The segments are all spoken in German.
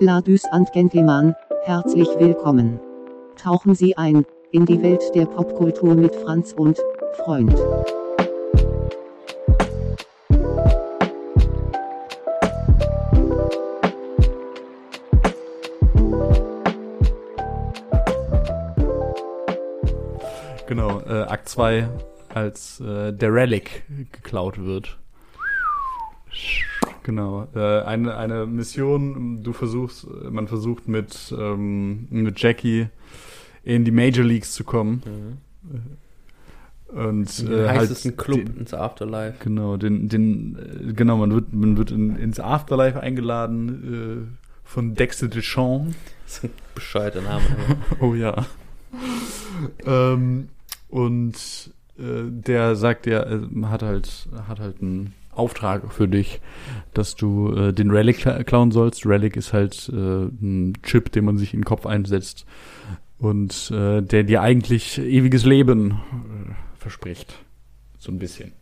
Ladies and Gentlemen, herzlich willkommen. Tauchen Sie ein in die Welt der Popkultur mit Franz und Freund. Genau, äh, Akt 2, als äh, der Relic geklaut wird. Genau, äh, eine, eine Mission, du versuchst, man versucht mit, ähm, mit Jackie in die Major Leagues zu kommen. Und In äh, den halt heißesten Club den- ins Afterlife. Genau, den, den, äh, genau, man wird, man wird in, ins Afterlife eingeladen äh, von Dexter Deschamps. Das ist ein bescheuerter Name. Oh ja. ähm, und äh, der sagt ja, äh, hat halt, hat halt einen Auftrag für dich, dass du äh, den Relic kla- klauen sollst. Relic ist halt äh, ein Chip, den man sich in den Kopf einsetzt und äh, der dir eigentlich ewiges Leben äh, verspricht. So ein bisschen.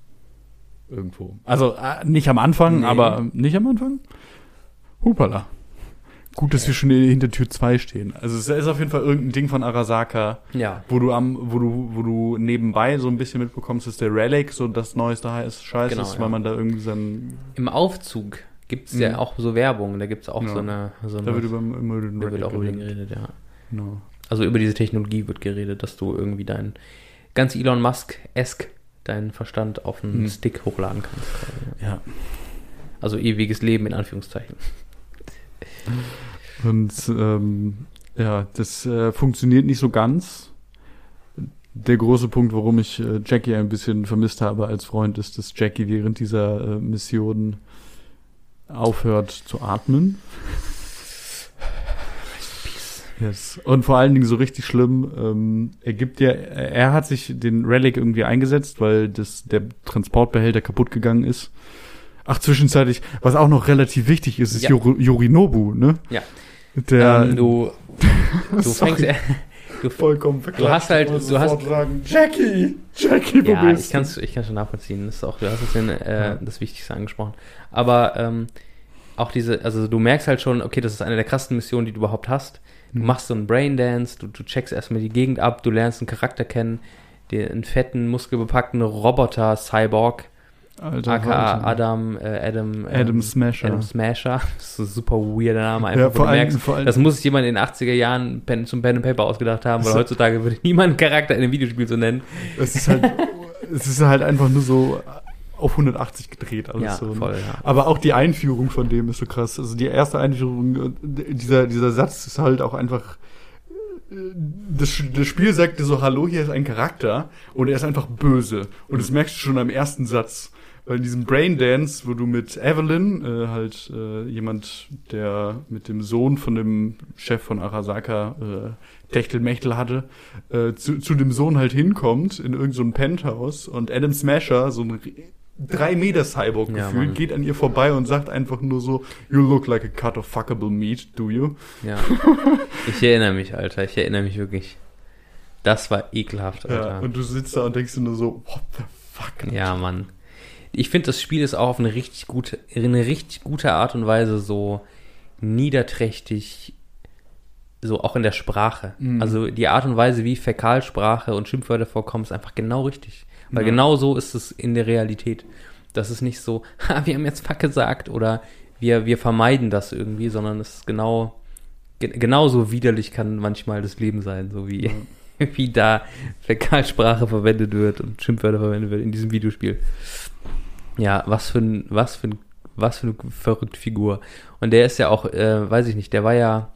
Irgendwo. Also äh, nicht am Anfang, Nee. aber nicht am Anfang? Hupala. Gut, dass wir schon hinter Tür 2 stehen. Also es ist auf jeden Fall irgendein Ding von Arasaka, Ja. wo du am, wo du, wo du nebenbei so ein bisschen mitbekommst, dass der Relic so das neueste heiß Scheiß Genau, ist, ja. weil man da irgendwie sein, Im Aufzug gibt es ja Mhm. auch so Werbung. Da gibt es auch Ja. so eine. So da eine wird über, über den da wird Relic auch über den geredet. geredet, ja. Genau. Also über diese Technologie wird geredet, dass du irgendwie dein ganz Elon Musk-esk deinen Verstand auf einen Mhm. Stick hochladen kannst. ja. Ja. Also ewiges Leben in Anführungszeichen. Und ähm, ja, das äh, funktioniert nicht so ganz. Der große Punkt, warum ich äh, Jackie ein bisschen vermisst habe als Freund, ist, dass Jackie während dieser äh, Mission aufhört zu atmen. Yes. Und vor allen Dingen so richtig schlimm, ähm, er gibt ja, er hat sich den Relic irgendwie eingesetzt, weil das, der Transportbehälter kaputt gegangen ist. Ach, zwischenzeitlich, was auch noch relativ wichtig ist, ist Ja. Yoru- Yorinobu, ne? Ja. Der, ähm, du du fängst. Du, vollkommen Du hast halt- du hast- sagen, Jackie, Jackie, wo ja, bist ich du? kann es ich kann's schon nachvollziehen. Das ist auch, du hast jetzt den, äh, Ja. das Wichtigste angesprochen. Aber ähm, auch diese, also du merkst halt schon, okay, das ist eine der krassesten Missionen, die du überhaupt hast. Du Mhm. machst so einen Braindance, du, du checkst erstmal die Gegend ab, du lernst einen Charakter kennen, den einen fetten, muskelbepackten Roboter, Cyborg, Alter, aka Alter. Adam, äh, Adam, Adam ähm, Smasher. Adam Smasher. Das ist ein super weirder Name, einfach, ja, vor allem, merkst, vor allem, das muss sich jemand in den 80er Jahren Pen, zum Pen and Paper ausgedacht haben, weil heutzutage würde niemand einen Charakter in einem Videospiel so nennen. es ist halt, es ist halt einfach nur so auf 180 gedreht alles ja, so. ne? voll, ja. Aber auch die Einführung von dem ist so krass. Also die erste Einführung, äh, dieser, dieser Satz ist halt auch einfach. äh, Das, das Spiel sagt dir so, hallo, hier ist ein Charakter und er ist einfach böse. Und das merkst du schon am ersten Satz. Weil in diesem Braindance, wo du mit Evelyn, äh, halt äh, jemand, der mit dem Sohn von dem Chef von Arasaka äh, Techtelmechtel hatte, äh, zu, zu dem Sohn halt hinkommt in irgendein so Penthouse und Adam Smasher, so ein drei Meter Cyborg Ja, gefühlt, Mann. geht an ihr vorbei und sagt einfach nur so, you look like a cut of fuckable meat, do you? Ja. Ich erinnere mich, Alter. Ich erinnere mich wirklich. Das war ekelhaft, Ja, Alter. und du sitzt da und denkst dir nur so, what the fuck? Ja, Mann. Ich finde, das Spiel ist auch auf eine richtig gute, in eine richtig gute Art und Weise so niederträchtig, so auch in der Sprache. Mhm. Also die Art und Weise, wie Fäkalsprache und Schimpfwörter vorkommen, ist einfach genau richtig. Weil Ja. genau so ist es in der Realität. Das ist nicht so, ha, wir haben jetzt Fuck gesagt oder wir, wir vermeiden das irgendwie, sondern es ist genau, ge genauso widerlich kann manchmal das Leben sein, so wie, wie da Fäkalsprache verwendet wird und Schimpfwörter verwendet wird in diesem Videospiel. Ja, was für ein, was für ein, was für eine verrückte Figur. Und der ist ja auch, äh, weiß ich nicht, der war ja,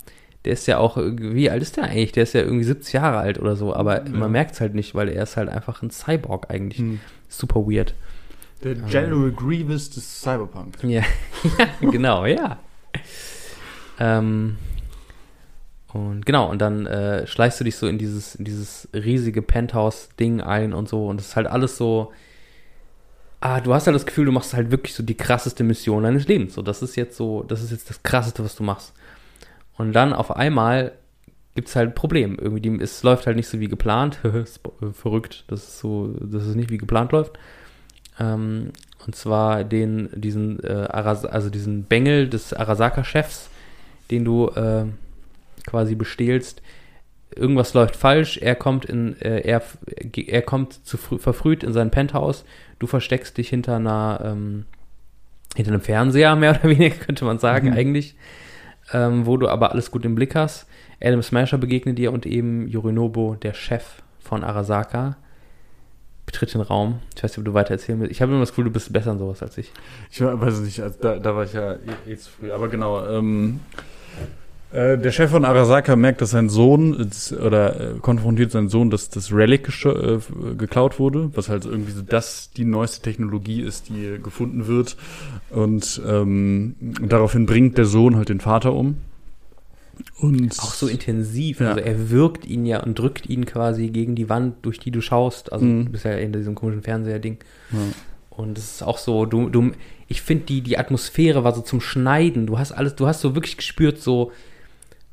der ist ja auch, wie alt ist der eigentlich? Der ist ja irgendwie 70 Jahre alt oder so, aber Ja. man merkt es halt nicht, weil er ist halt einfach ein Cyborg eigentlich. Hm. Super weird. Der General Grievous des Cyberpunk. Ja, ja genau, ja. Ähm, und genau, und dann äh, schleichst du dich so in dieses, in dieses riesige Penthouse-Ding ein und so. Und es ist halt alles so. Ah, du hast halt das Gefühl, du machst halt wirklich so die krasseste Mission deines Lebens. So, das ist jetzt so, das ist jetzt das krasseste, was du machst. Und dann auf einmal gibt es halt ein Problem. Irgendwie, die, es läuft halt nicht so wie geplant. Äh, Verrückt, dass es so, dass es nicht wie geplant läuft. Ähm, und zwar den, diesen, äh, also diesen Bengel des Arasaka-Chefs, den du äh, quasi bestehlst. Irgendwas läuft falsch, er kommt in, äh, er, er kommt zu früh, verfrüht in sein Penthouse, du versteckst dich hinter einer, ähm, hinter einem Fernseher, mehr oder weniger, könnte man sagen, Mhm. eigentlich, ähm, wo du aber alles gut im Blick hast. Adam Smasher begegnet dir und eben Yorinobu, der Chef von Arasaka, betritt den Raum. Ich weiß nicht, ob du weiter erzählen willst. Ich habe immer das Gefühl, du bist besser in sowas als ich. Ich weiß nicht, also da, da war ich ja eh, eh zu früh. Aber genau, ähm, äh, der Chef von Arasaka merkt, dass sein Sohn oder äh, konfrontiert seinen Sohn, dass das Relic äh, geklaut wurde, was halt irgendwie so das die neueste Technologie ist, die gefunden wird. Und ähm, daraufhin bringt der Sohn halt den Vater um. Und Auch so intensiv. Ja. Also er wirkt ihn ja und drückt ihn quasi gegen die Wand, durch die du schaust. Also Mhm. du bist ja in diesem komischen Fernseher-Ding. Ja. Und es ist auch so, du, du, ich finde die, die Atmosphäre war so zum Schneiden. Du hast alles, du hast so wirklich gespürt, so,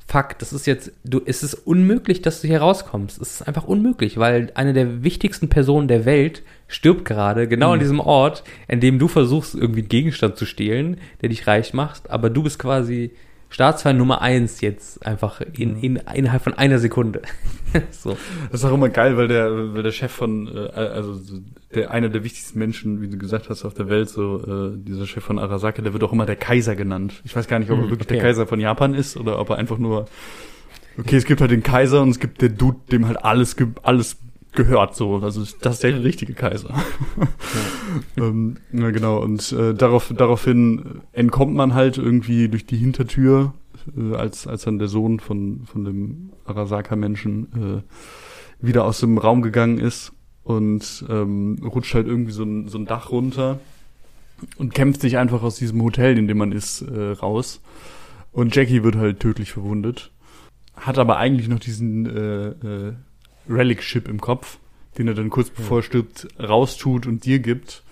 fuck, das ist jetzt, du, es ist unmöglich, dass du hier rauskommst. Es ist einfach unmöglich, weil eine der wichtigsten Personen der Welt stirbt gerade, genau an Mhm. diesem Ort, in dem du versuchst, irgendwie einen Gegenstand zu stehlen, der dich reich macht, aber du bist quasi Staatsfeind Nummer eins jetzt einfach in, in, innerhalb von einer Sekunde. so. Das ist auch immer geil, weil der, weil der Chef von, äh, also so der einer der wichtigsten Menschen, wie du gesagt hast, auf der Welt, so äh, dieser Chef von Arasaka, der wird auch immer der Kaiser genannt. Ich weiß gar nicht, ob er Hm, wirklich okay. der Kaiser von Japan ist oder ob er einfach nur. Okay, es gibt halt den Kaiser und es gibt den Dude, dem halt alles alles gehört so. Also das ist der richtige Kaiser. ähm, ja, genau. Und äh, darauf, daraufhin entkommt man halt irgendwie durch die Hintertür, äh, als, als dann der Sohn von, von dem Arasaka-Menschen äh, wieder aus dem Raum gegangen ist und ähm, rutscht halt irgendwie so ein, so ein Dach runter und kämpft sich einfach aus diesem Hotel, in dem man ist, äh, raus. Und Jackie wird halt tödlich verwundet. Hat aber eigentlich noch diesen äh, äh, Relic-Chip im Kopf, den er dann kurz bevor er stirbt raustut und dir gibt.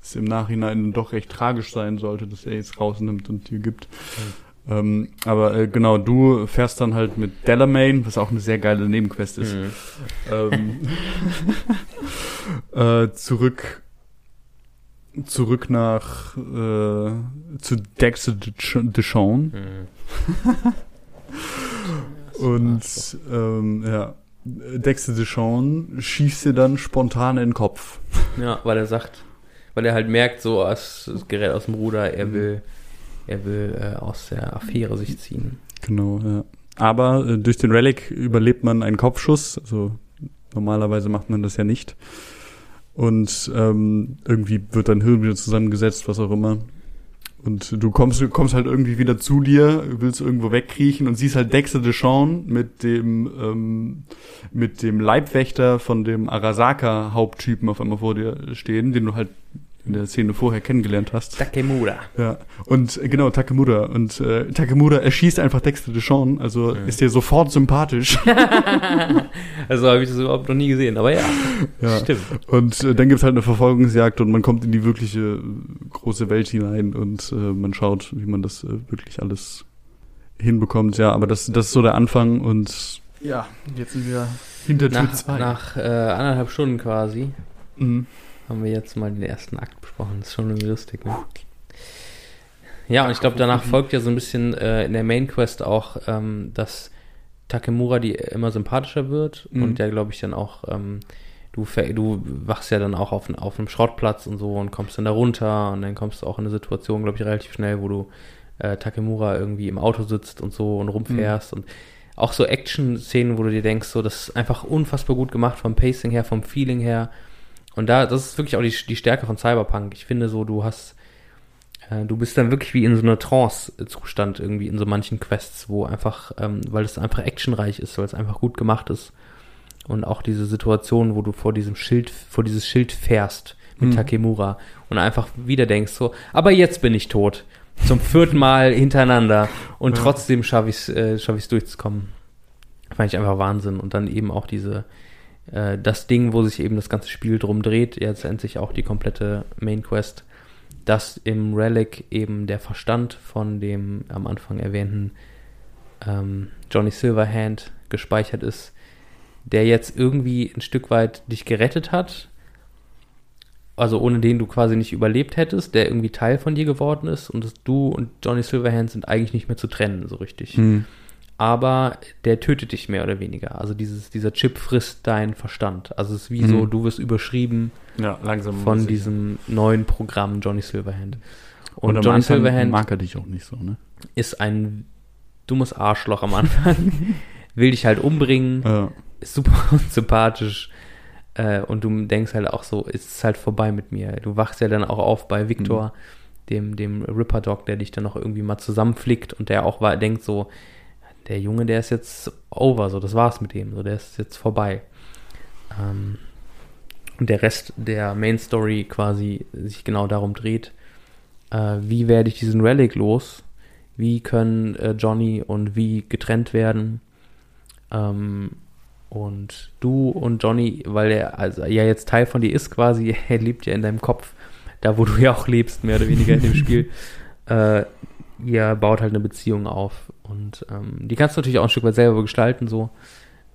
Was im Nachhinein doch recht tragisch sein sollte, dass er jetzt rausnimmt und dir gibt. Ähm, aber äh, genau, du fährst dann halt mit Delamain, was auch eine sehr geile Nebenquest ist, Mhm. ähm, äh, zurück zurück nach äh, zu Dexter Deshawn Mhm. und ähm, ja Dexter Deshawn schießt dir dann spontan in den Kopf. Ja, weil er sagt, weil er halt merkt, so, es es gerät aus dem Ruder, er will, er will äh, aus der Affäre sich ziehen. Genau, ja. Aber äh, durch den Relic überlebt man einen Kopfschuss. Also normalerweise macht man das ja nicht. Und ähm, irgendwie wird dein Hirn wieder zusammengesetzt, was auch immer. Und du kommst, du kommst halt irgendwie wieder zu dir, willst irgendwo wegkriechen und siehst halt Dexter Deshawn mit dem, ähm, mit dem Leibwächter von dem Arasaka-Haupttypen auf einmal vor dir stehen, den du halt in der Szene vorher kennengelernt hast. Takemura. Ja, und äh, genau, Takemura. Und äh, Takemura erschießt einfach Dexter Deshawn, also Ja. ist dir sofort sympathisch. Also habe ich das überhaupt noch nie gesehen, aber ja, ja. stimmt. Und äh, dann gibt's halt eine Verfolgungsjagd und man kommt in die wirkliche äh, große Welt hinein und äh, man schaut, wie man das äh, wirklich alles hinbekommt. Ja, aber das, das ist so der Anfang und ja, jetzt sind wir hinter Tür Nach, zwei. nach äh, anderthalb Stunden quasi Mhm. Haben wir jetzt mal den ersten Akt besprochen. Das ist schon irgendwie lustig, ne? Ja, und ich glaube, danach folgt ja so ein bisschen äh, in der Main Quest auch, ähm, dass Takemura die immer sympathischer wird Mhm. und der, glaube ich, dann auch, ähm, du, du wachst ja dann auch auf, auf einem Schrottplatz und so und kommst dann da runter und dann kommst du auch in eine Situation, glaube ich, relativ schnell, wo du äh, Takemura irgendwie im Auto sitzt und so und rumfährst und auch so Action-Szenen, wo du dir denkst, so, das ist einfach unfassbar gut gemacht vom Pacing her, vom Feeling her. Und da, das ist wirklich auch die, die Stärke von Cyberpunk. Ich finde so, du hast, äh, du bist dann wirklich wie in so einer Trance-Zustand irgendwie in so manchen Quests, wo einfach, ähm, weil es einfach actionreich ist, weil es einfach gut gemacht ist. Und auch diese Situation, wo du vor diesem Schild, vor dieses Schild fährst mit Mhm. Takemura und einfach wieder denkst so, aber jetzt bin ich tot. Zum vierten Mal hintereinander und Ja. trotzdem schaffe ich es äh, schaff ich's durchzukommen. Fand ich einfach Wahnsinn. Und dann eben auch diese, äh, das Ding, wo sich eben das ganze Spiel drum dreht, jetzt endlich auch die komplette Main Quest, dass im Relic eben der Verstand von dem am Anfang erwähnten ähm, Johnny Silverhand gespeichert ist, der jetzt irgendwie ein Stück weit dich gerettet hat, also ohne den du quasi nicht überlebt hättest, der irgendwie Teil von dir geworden ist und dass du und Johnny Silverhand sind eigentlich nicht mehr zu trennen, so richtig. Hm. Aber der tötet dich mehr oder weniger. Also dieses, dieser Chip frisst deinen Verstand. Also es ist wie so, Mhm. du wirst überschrieben Ja, von diesem neuen Programm Johnny Silverhand. Und, Johnny Silverhand mag er dich auch nicht so, ne? ist ein dummes Arschloch am Anfang, will dich halt umbringen, Ja. ist super unsympathisch äh, und du denkst halt auch so, ist es halt vorbei mit mir. Du wachst ja dann auch auf bei Victor, dem, dem Ripper Dog, der dich dann noch irgendwie mal zusammenflickt und der auch war, denkt so, der Junge, der ist jetzt over, so, das war's mit dem, so, der ist jetzt vorbei. Ähm, und der Rest der Main Story quasi sich genau darum dreht, äh, wie werde ich diesen Relic los? Wie können äh, Johnny und wie getrennt werden? Ähm, und du und Johnny, weil er also ja jetzt Teil von dir ist quasi, er lebt ja in deinem Kopf, da wo du ja auch lebst, mehr oder weniger in dem Spiel. Äh, ihr baut halt eine Beziehung auf. Und ähm, die kannst du natürlich auch ein Stück weit selber gestalten so,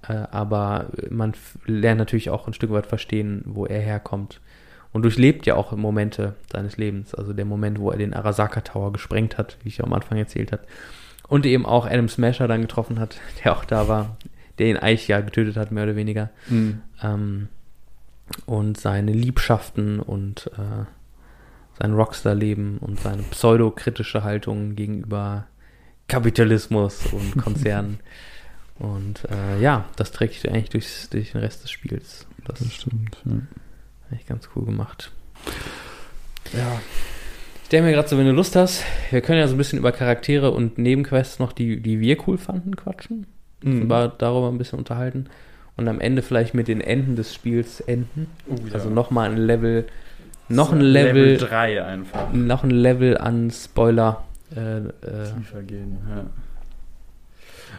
äh, aber man lernt natürlich auch ein Stück weit verstehen, wo er herkommt. Und durchlebt ja auch Momente seines Lebens, also der Moment, wo er den Arasaka Tower gesprengt hat, wie ich ja am Anfang erzählt hat. Und eben auch Adam Smasher dann getroffen hat, der auch da war, der ihn eigentlich ja getötet hat, mehr oder weniger. Hm. ähm, und seine Liebschaften und äh, sein Rockstar-Leben und seine pseudokritische Haltung gegenüber Kapitalismus und Konzernen. und äh, ja, das trägt sich eigentlich durchs, durch den Rest des Spiels. Das Das stimmt, ja. echt ganz cool gemacht. Ja. Ich denke mir gerade so, wenn du Lust hast, wir können ja so ein bisschen über Charaktere und Nebenquests noch, die, die wir cool fanden, quatschen. Mhm. Über, darüber ein bisschen unterhalten. Und am Ende vielleicht mit den Enden des Spiels enden. Oh, ja. Also nochmal ein Level, noch ein Level Level, 3 einfach. noch ein Level an Spoiler. Äh, äh, Tiefer gehen, ja.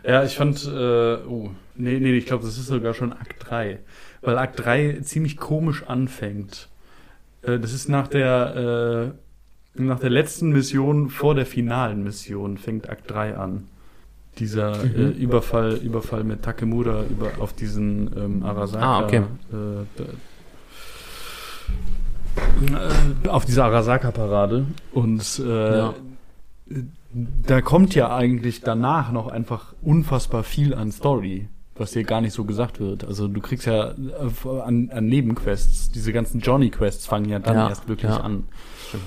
Ja, ich fand, äh, oh, nee, nee, ich glaube, das ist sogar schon Akt 3. Weil Akt 3 ziemlich komisch anfängt. Äh, das ist nach der, äh, nach der letzten Mission vor der finalen Mission fängt Akt 3 an. Dieser Mhm. äh, Überfall, Überfall mit Takemura über, auf diesen ähm, Arasaka. Ah, okay. Äh, äh, auf diese Arasaka-Parade. Und äh, Ja. da kommt ja eigentlich danach noch einfach unfassbar viel an Story, was dir gar nicht so gesagt wird. Also du kriegst ja äh, an, an Nebenquests, diese ganzen Johnny-Quests fangen ja dann Ja, erst wirklich ja. an. Stimmt.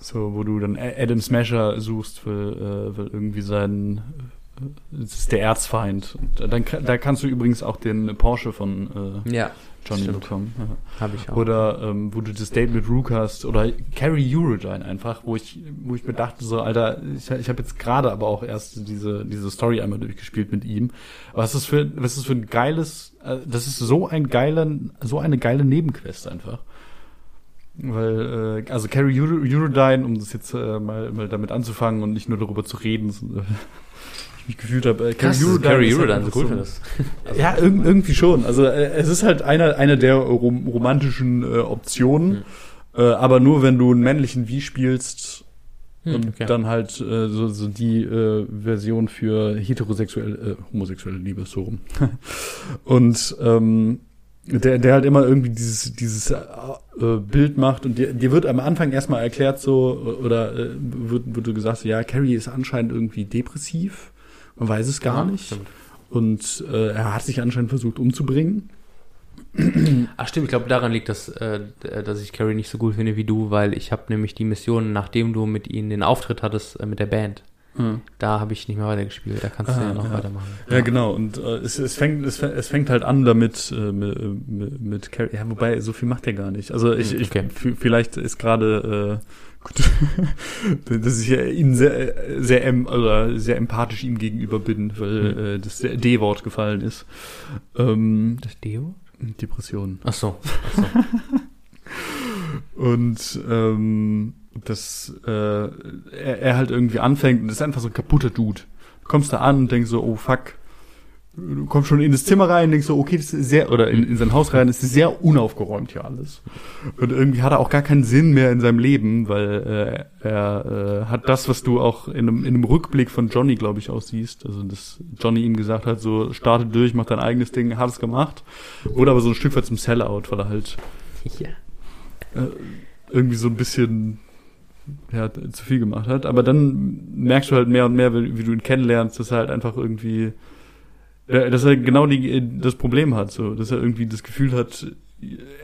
So, wo du dann Adam Smasher suchst, weil, äh, weil irgendwie sein äh, das ist der Erzfeind. Dann da kannst du übrigens auch den Porsche von äh, ja, Johnny Stimmt. bekommen. Ja. habe ich auch. Oder ähm, wo du das Date mit Rook hast oder Carrie Eurodyne einfach, wo ich, wo ich mir dachte, so, Alter, ich, ich habe jetzt gerade aber auch erst diese, diese Story einmal durchgespielt mit ihm. Was ist für, was ist für ein geiles, äh, das ist so ein geiler, so eine geile Nebenquest einfach. Weil, äh, also Carrie Euro- Eurodyne, um das jetzt äh, mal, mal damit anzufangen und nicht nur darüber zu reden, mich gefühlt habe, äh, Krass, Carrie ist halt Eurodyne so cool findest. ja, irg irgendwie schon. Also äh, es ist halt einer einer der rom romantischen äh, Optionen, äh, aber nur wenn du einen männlichen Wie spielst Hm, und okay. dann halt äh, so, so die äh, Version für heterosexuelle, äh, homosexuelle Liebe so rum. und ähm, der, der halt immer irgendwie dieses, dieses äh, äh, Bild macht und dir, dir wird am Anfang erstmal erklärt so, oder äh, wird, wird du gesagt, so, ja, Carrie ist anscheinend irgendwie depressiv. Man weiß es gar Ja, nicht. stimmt. Und äh, er hat sich anscheinend versucht umzubringen. Ach stimmt, ich glaube daran liegt, dass, äh, dass ich Carrie nicht so gut finde wie du, weil ich habe nämlich die Mission, nachdem du mit ihnen den Auftritt hattest äh, mit der Band, da habe ich nicht mehr weitergespielt. Da kannst du Ah, ja noch ja. weitermachen. Ja, genau. Und äh, es, es, fängt, es, fängt- es fängt halt an damit äh, mit, mit, mit Carrie. Ja, wobei, so viel macht er gar nicht. Also ich, Hm, ich okay. v- vielleicht ist gerade äh, gut, dass ich ja ihm sehr, sehr, em, oder sehr empathisch ihm gegenüber bin, weil Hm. äh, das D-Wort gefallen ist. Ähm, Das Deo? Depression. Ach so. Ach so. Und ähm, dass äh, er, er halt irgendwie anfängt und das ist einfach so ein kaputter Dude. Du kommst da an und denkst so, oh fuck. Du kommst schon in das Zimmer rein denkst so, okay, das ist sehr, oder in, in sein Haus rein, das ist sehr unaufgeräumt hier alles. Und irgendwie hat er auch gar keinen Sinn mehr in seinem Leben, weil äh, er äh, hat das, was du auch in einem, in einem Rückblick von Johnny, glaube ich, auch siehst. Also, dass Johnny ihm gesagt hat, so, starte durch, mach dein eigenes Ding, hat es gemacht. Wurde aber so ein Stück weit zum Sellout, weil er halt ja. äh, irgendwie so ein bisschen ja, zu viel gemacht hat. Aber dann merkst du halt mehr und mehr, wie, wie du ihn kennenlernst, dass er halt einfach irgendwie, dass er genau die, das Problem hat, so, dass er irgendwie das Gefühl hat,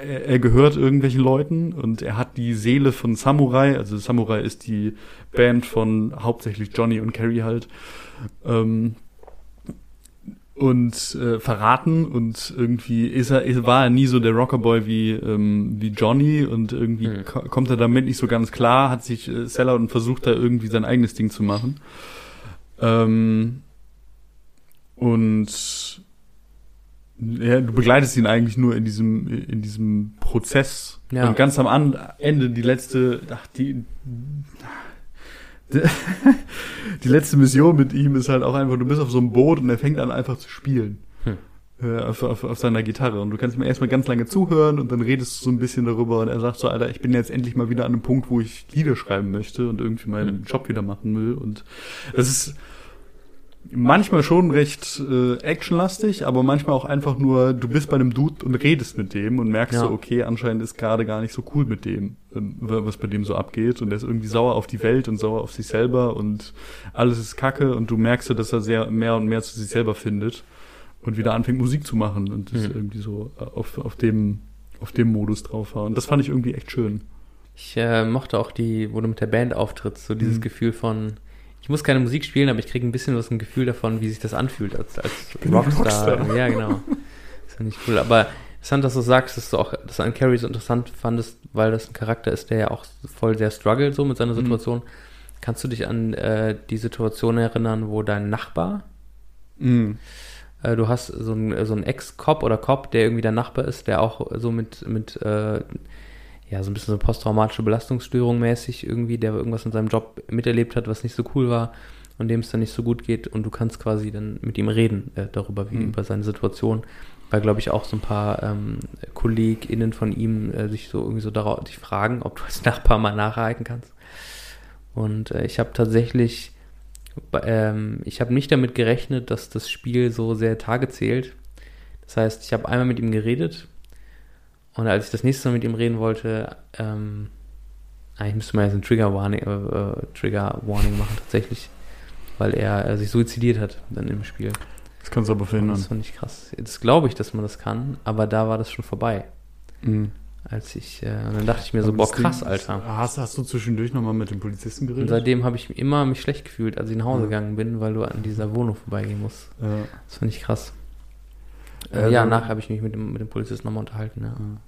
er, er gehört irgendwelchen Leuten und er hat die Seele von Samurai, also Samurai ist die Band von hauptsächlich Johnny und Carrie halt. Ähm, und äh, verraten und irgendwie ist er ist, war er nie so der Rockerboy wie ähm, wie Johnny und irgendwie Mhm. ko- kommt er damit nicht so ganz klar hat sich äh, Seller und versucht da irgendwie sein eigenes Ding zu machen ähm, und ja, du begleitest ihn eigentlich nur in diesem in diesem Prozess Ja. und ganz am An Ende die letzte ach, die die letzte Mission mit ihm ist halt auch einfach, du bist auf so einem Boot und er fängt an einfach zu spielen. Hm. Äh, auf, auf, auf seiner Gitarre. Und du kannst ihm erstmal ganz lange zuhören und dann redest du so ein bisschen darüber und er sagt so, Alter, ich bin jetzt endlich mal wieder an einem Punkt, wo ich Lieder schreiben möchte und irgendwie meinen Hm. Job wieder machen will. Und das ist manchmal schon recht äh, actionlastig, aber manchmal auch einfach nur, du bist bei einem Dude und redest mit dem und merkst Ja. so, okay, anscheinend ist gerade gar nicht so cool mit dem, ähm, was bei dem so abgeht. Und er ist irgendwie sauer auf die Welt und sauer auf sich selber und alles ist kacke und du merkst so, dass er sehr mehr und mehr zu sich selber findet und wieder anfängt Musik zu machen und das Mhm. irgendwie so äh, auf, auf dem auf dem Modus drauf war. Und das fand ich irgendwie echt schön. Ich äh, mochte auch die, wo du mit der Band auftrittst, so dieses Mhm. Gefühl von, ich muss keine Musik spielen, aber ich kriege ein bisschen was ein Gefühl davon, wie sich das anfühlt als, als Rockstar. Rockstar. Ja, genau. Das finde ich cool. Aber interessant, dass du sagst, dass du auch das an Carrie so interessant fandest, weil das ein Charakter ist, der ja auch voll sehr struggelt so mit seiner Mhm. Situation. Kannst du dich an äh, die Situation erinnern, wo dein Nachbar Mhm. äh, du hast so einen, so einen Ex-Cop oder Cop, der irgendwie dein Nachbar ist, der auch so mit, mit äh, ja, so ein bisschen so posttraumatische Belastungsstörung mäßig irgendwie, der irgendwas in seinem Job miterlebt hat, was nicht so cool war und dem es dann nicht so gut geht und du kannst quasi dann mit ihm reden äh, darüber, wie Mhm. über seine Situation. Weil, glaube ich, auch so ein paar ähm, KollegInnen von ihm äh, sich so irgendwie so darauf dich fragen, ob du als Nachbar mal nachhaken kannst. Und äh, ich habe tatsächlich ähm, ich habe nicht damit gerechnet, dass das Spiel so sehr Tage zählt. Das heißt, ich habe einmal mit ihm geredet und als ich das nächste Mal mit ihm reden wollte, ähm, eigentlich müsste man jetzt ein Trigger Warning, äh, äh, Trigger Warning machen tatsächlich, weil er äh, sich suizidiert hat dann im Spiel. Das kannst du aber Und verhindern. das fand ich krass. Jetzt glaube ich, dass man das kann, aber da war das schon vorbei. Mhm. Als ich, äh, und dann dachte ich mir so, Aber boah, krass, Alter. Hast, hast du zwischendurch nochmal mit dem Polizisten Und geredet? seitdem habe ich immer mich schlecht gefühlt, als ich nach Hause Ja. gegangen bin, weil du an dieser Wohnung vorbeigehen musst. Ja. Das fand ich krass. Äh, ja, nachher habe ich mich mit dem, mit dem Polizisten nochmal unterhalten.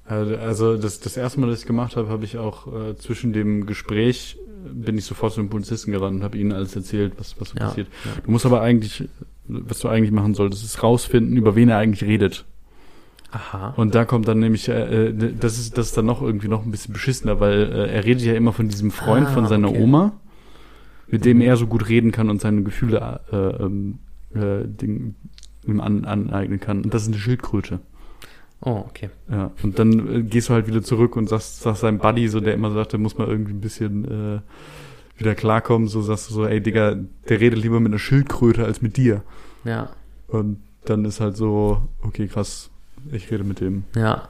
Ja. Ja, Also das, das erste Mal, dass ich gemacht habe, habe ich auch äh, zwischen dem Gespräch äh, bin ich sofort zu dem Polizisten gerannt und habe ihnen alles erzählt, was, was so Ja, passiert. ja. Du musst aber eigentlich, was du eigentlich machen solltest, ist rausfinden, über wen er eigentlich redet. Aha. Und da kommt dann nämlich, äh, äh, das ist das ist dann noch irgendwie noch ein bisschen beschissener, weil äh, er redet ja immer von diesem Freund Ah, von seiner okay. Oma, mit dem Mhm. er so gut reden kann und seine Gefühle äh, ähm, äh, Ding, ihm an, aneignen kann. Und das ist eine Schildkröte. Oh, okay. Ja, und dann äh, gehst du halt wieder zurück und sagst, sagst seinem Buddy, so der immer sagt, der muss mal irgendwie ein bisschen äh, wieder klarkommen, so sagst du so, ey Digga, der redet lieber mit einer Schildkröte als mit dir. Ja, Und dann ist halt so, okay, krass, ich rede mit dem. ja.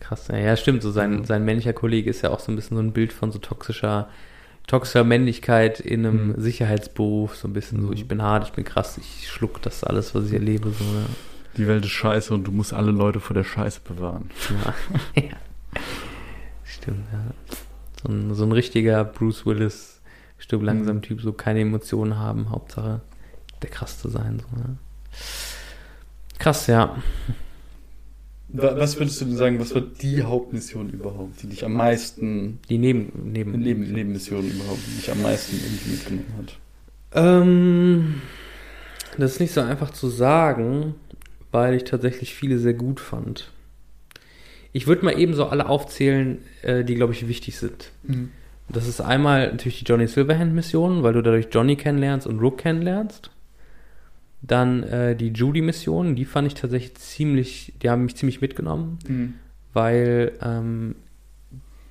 Krass. Ja, ja stimmt. So sein, sein männlicher Kollege ist ja auch so ein bisschen so ein Bild von so toxischer, toxischer Männlichkeit in einem Mhm. Sicherheitsberuf. So ein bisschen so, Mhm. ich bin hart, ich bin krass, ich schluck das alles, was ich erlebe. So, ne? Die Welt ist scheiße und du musst alle Leute vor der Scheiße bewahren. ja. ja. Stimmt, ja. So ein, so ein richtiger Bruce Willis, stirb langsam Mhm. Typ, so keine Emotionen haben, Hauptsache der krass zu sein. So, ne? Krass, ja. Was würdest du denn sagen, was war die Hauptmission überhaupt, die dich am meisten, Die Neben, Neben, Neben, Nebenmission überhaupt, die dich am meisten irgendwie mitgenommen hat? Ähm, das ist nicht so einfach zu sagen, weil ich tatsächlich viele sehr gut fand. Ich würde mal eben so alle aufzählen, äh, die, glaube ich, wichtig sind. Das ist einmal natürlich die Johnny Silverhand-Mission, weil du dadurch Johnny kennenlernst und Rook kennenlernst. Dann äh, die Judy-Mission, die fand ich tatsächlich ziemlich, die haben mich ziemlich mitgenommen Mhm. weil ähm,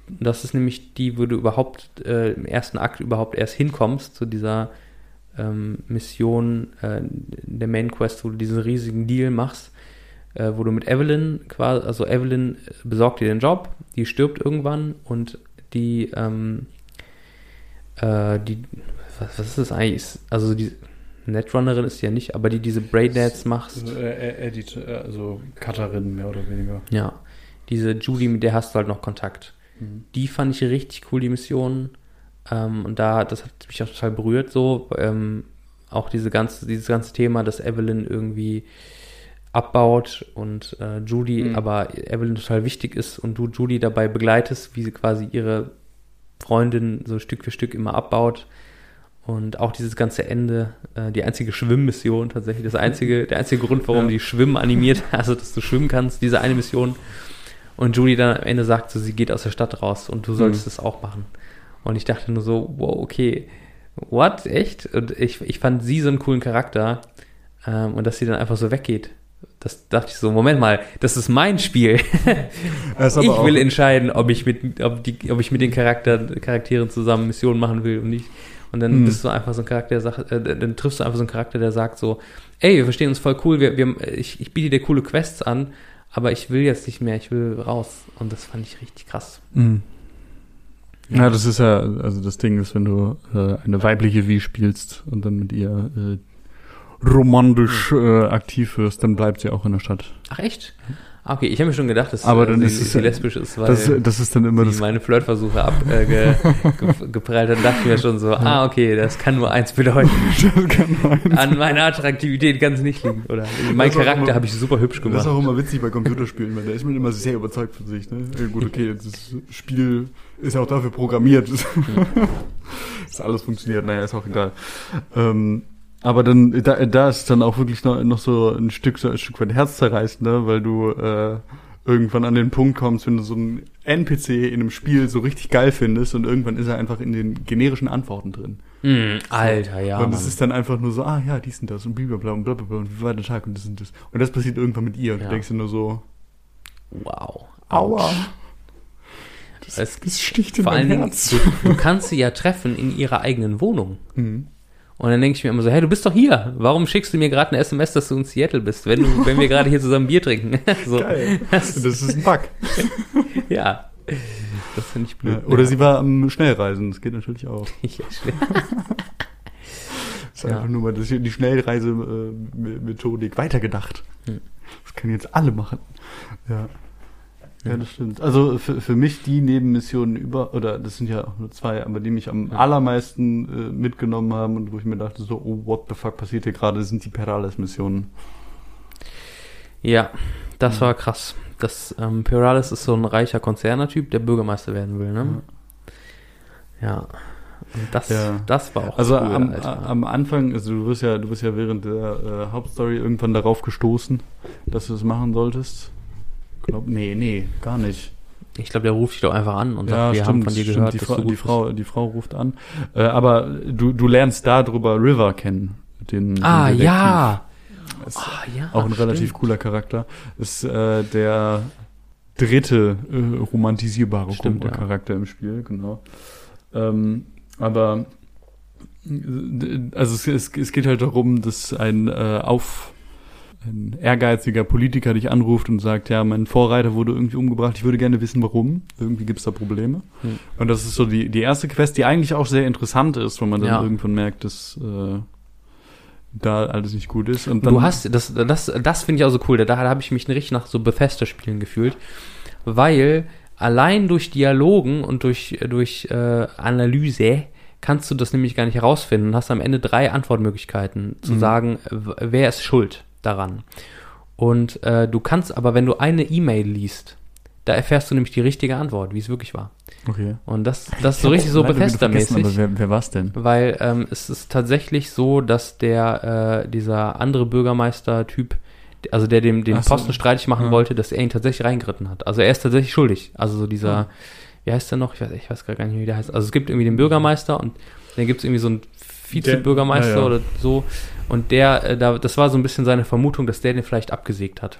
das ist nämlich die, wo du überhaupt äh, im ersten Akt überhaupt erst hinkommst zu dieser ähm, Mission äh, der Main Quest, wo du diesen riesigen Deal machst äh, wo du mit Evelyn quasi, also Evelyn besorgt dir den Job, die stirbt irgendwann und die, ähm, äh, die, was, was ist das eigentlich? Also die Netrunnerin ist die ja nicht, aber die diese Braidnets macht, Also, äh, Edit, äh, also Cutterin mehr oder weniger. ja, diese Judy, mit der hast du halt noch Kontakt. Mhm. Die fand ich richtig cool, die Mission. Ähm, und da, das hat mich auch total berührt, so. Ähm, auch diese ganze, dieses ganze Thema, dass Evelyn irgendwie abbaut und äh, Judy, Mhm. aber Evelyn total wichtig ist und du Judy dabei begleitest, wie sie quasi ihre Freundin so Stück für Stück immer abbaut. Und auch dieses ganze Ende, äh, die einzige Schwimmmission tatsächlich, das einzige, der einzige Grund, warum Ja. die Schwimmen animiert, also dass du schwimmen kannst, diese eine Mission. Und Julie dann am Ende sagt so, sie geht aus der Stadt raus und du solltest Mhm. es auch machen. Und ich dachte nur so, wow, okay, what, echt? Und ich, ich fand sie so einen coolen Charakter ähm, und dass sie dann einfach so weggeht. Das dachte ich so, Moment mal, das ist mein Spiel. Ich will entscheiden, ob ich mit, ob, die, ob ich mit den Charakter, Charakteren zusammen Missionen machen will und nicht. Und dann Hm. bist du einfach so ein Charakter, der sagt, äh, dann triffst du einfach so einen Charakter, der sagt so, ey, wir verstehen uns voll cool, wir, wir, ich, ich biete dir coole Quests an, aber ich will jetzt nicht mehr, ich will raus. Und das fand ich richtig krass. Mhm. Ja, das ist ja, also das Ding ist, wenn du äh, eine weibliche Wie spielst und dann mit ihr äh, romantisch äh, aktiv wirst, dann bleibt sie auch in der Stadt. Ach echt? Ah, Okay, ich habe mir schon gedacht, dass Aber äh, dann sie, ist es sie lesbisch ist, weil Das, das ist dann immer sie das. meine Flirtversuche abgeprallt äh, hat. Dachte ich mir schon so, ah, okay, das kann nur eins bedeuten. das kann man- An meiner Attraktivität kann es nicht liegen. Oder mein Das Charakter habe ich super hübsch Das gemacht. ist auch immer witzig bei Computerspielen, weil da ist man immer sehr überzeugt von sich. Ne? Gut, okay, das Spiel ist ja auch dafür programmiert, dass alles funktioniert. Naja, ist auch egal. Ähm, aber dann, da, da ist dann auch wirklich noch, noch so ein Stück, so ein Stück weit herzzerreißend, ne? weil du äh, irgendwann an den Punkt kommst, wenn du so einen NPC in einem Spiel so richtig geil findest und irgendwann ist er einfach in den generischen Antworten drin. Hm, Alter, ja. und es ist dann einfach nur so, ah ja, dies und das und blablabla und blablabla und wie war der Tag und das und das. Und das passiert irgendwann mit ihr und Ja. du denkst dir nur so, wow. aua. Das, Es- das sticht in Vor mein allen Dingen, Herz. du, du kannst sie ja treffen in ihrer eigenen Wohnung. Mhm. Und dann denke ich mir immer so, hey, du bist doch hier. Warum schickst du mir gerade eine SMS, dass du in Seattle bist, wenn, du, wenn wir gerade hier zusammen Bier trinken? so, Geil. Das ist ein Bug. ja. Das finde ich blöd. Ja, oder sie war am Schnellreisen, das geht natürlich auch. Ja, schwer. Das ist Ja. einfach nur mal das, die Schnellreise-Methodik weitergedacht. Hm. Das können jetzt alle machen. Ja. Ja, das stimmt. Also für, für mich die Nebenmissionen über, oder das sind ja auch nur zwei, aber die mich am Ja. allermeisten äh, mitgenommen haben und wo ich mir dachte so, oh, what the fuck passiert hier gerade, sind die Perales-Missionen. Ja, das Mhm. war krass. Das ähm, Piralis ist so ein reicher Konzernertyp, der Bürgermeister werden will, ne? Ja. Und das, Ja. das war auch Also cool, am, am Anfang, also du wirst ja, du wirst ja während der äh, Hauptstory irgendwann darauf gestoßen, dass du es machen solltest. Glaub, nee, nee, gar nicht. Ich glaube, der ruft dich doch einfach an und sagt, wir haben von dir gehört, Die, dass Frau, du gut die, Frau, die Frau ruft an. Äh, aber du, du lernst darüber River kennen. Den, bist. Ah, den ja. Ist Ah, ja. auch ein stimmt. relativ cooler Charakter. Ist äh, der dritte äh, romantisierbare Stimmt, ja. Charakter im Spiel, genau. Ähm, aber äh, also es, es, es geht halt darum, dass ein äh, auf ein ehrgeiziger Politiker dich anruft und sagt, ja, mein Vorreiter wurde irgendwie umgebracht, ich würde gerne wissen, warum. Irgendwie gibt's da Probleme. Hm. Und das ist so die, die erste Quest, die eigentlich auch sehr interessant ist, wenn man dann Ja. irgendwann merkt, dass äh, da alles nicht gut ist. Und dann, Du hast, das, das, das finde ich auch so cool. Da, da habe ich mich richtig nach so Bethesda-Spielen gefühlt, weil allein durch Dialogen und durch, durch äh, Analyse kannst du das nämlich gar nicht herausfinden. Hast am Ende drei Antwortmöglichkeiten zu Mhm. sagen, wer ist schuld daran. Und äh, du kannst aber, wenn du eine E-Mail liest, da erfährst du nämlich die richtige Antwort, wie es wirklich war. Okay. Und das, das ist so richtig so Bethesda-mäßig. Aber wer, wer war's denn? Weil ähm, es ist tatsächlich so, dass der, äh, dieser andere Bürgermeister-Typ, also der dem den Ach so. Posten streitig machen Ja. wollte, dass er ihn tatsächlich reingeritten hat. Also er ist tatsächlich schuldig. Also so dieser, Ja. wie heißt der noch? Ich weiß, ich weiß gar nicht, wie der heißt. Also es gibt irgendwie den Bürgermeister und dann gibt es irgendwie so einen Vizebürgermeister ja. oder so. Und der, äh, da, das war so ein bisschen seine Vermutung, dass der den vielleicht abgesägt hat.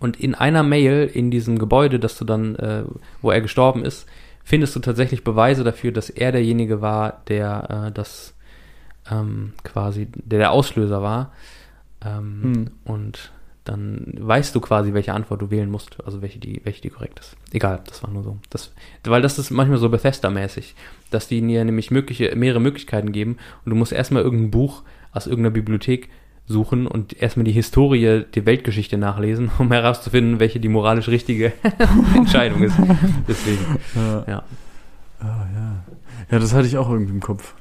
Und in einer Mail in diesem Gebäude, das du dann, äh, wo er gestorben ist, findest du tatsächlich Beweise dafür, dass er derjenige war, der äh, das ähm, quasi, der der Auslöser war. Ähm, Hm. Und dann weißt du quasi, welche Antwort du wählen musst, also welche die, welche die korrekt ist. Egal, das war nur so. Das, weil das ist manchmal so Bethesda-mäßig, dass die dir nämlich mögliche, mehrere Möglichkeiten geben und du musst erstmal irgendein Buch aus irgendeiner Bibliothek suchen und erstmal die Historie, die Weltgeschichte nachlesen, um herauszufinden, welche die moralisch richtige Entscheidung ist. Deswegen, Ja. ja. Ah, ja. Ja, das hatte ich auch irgendwie im Kopf.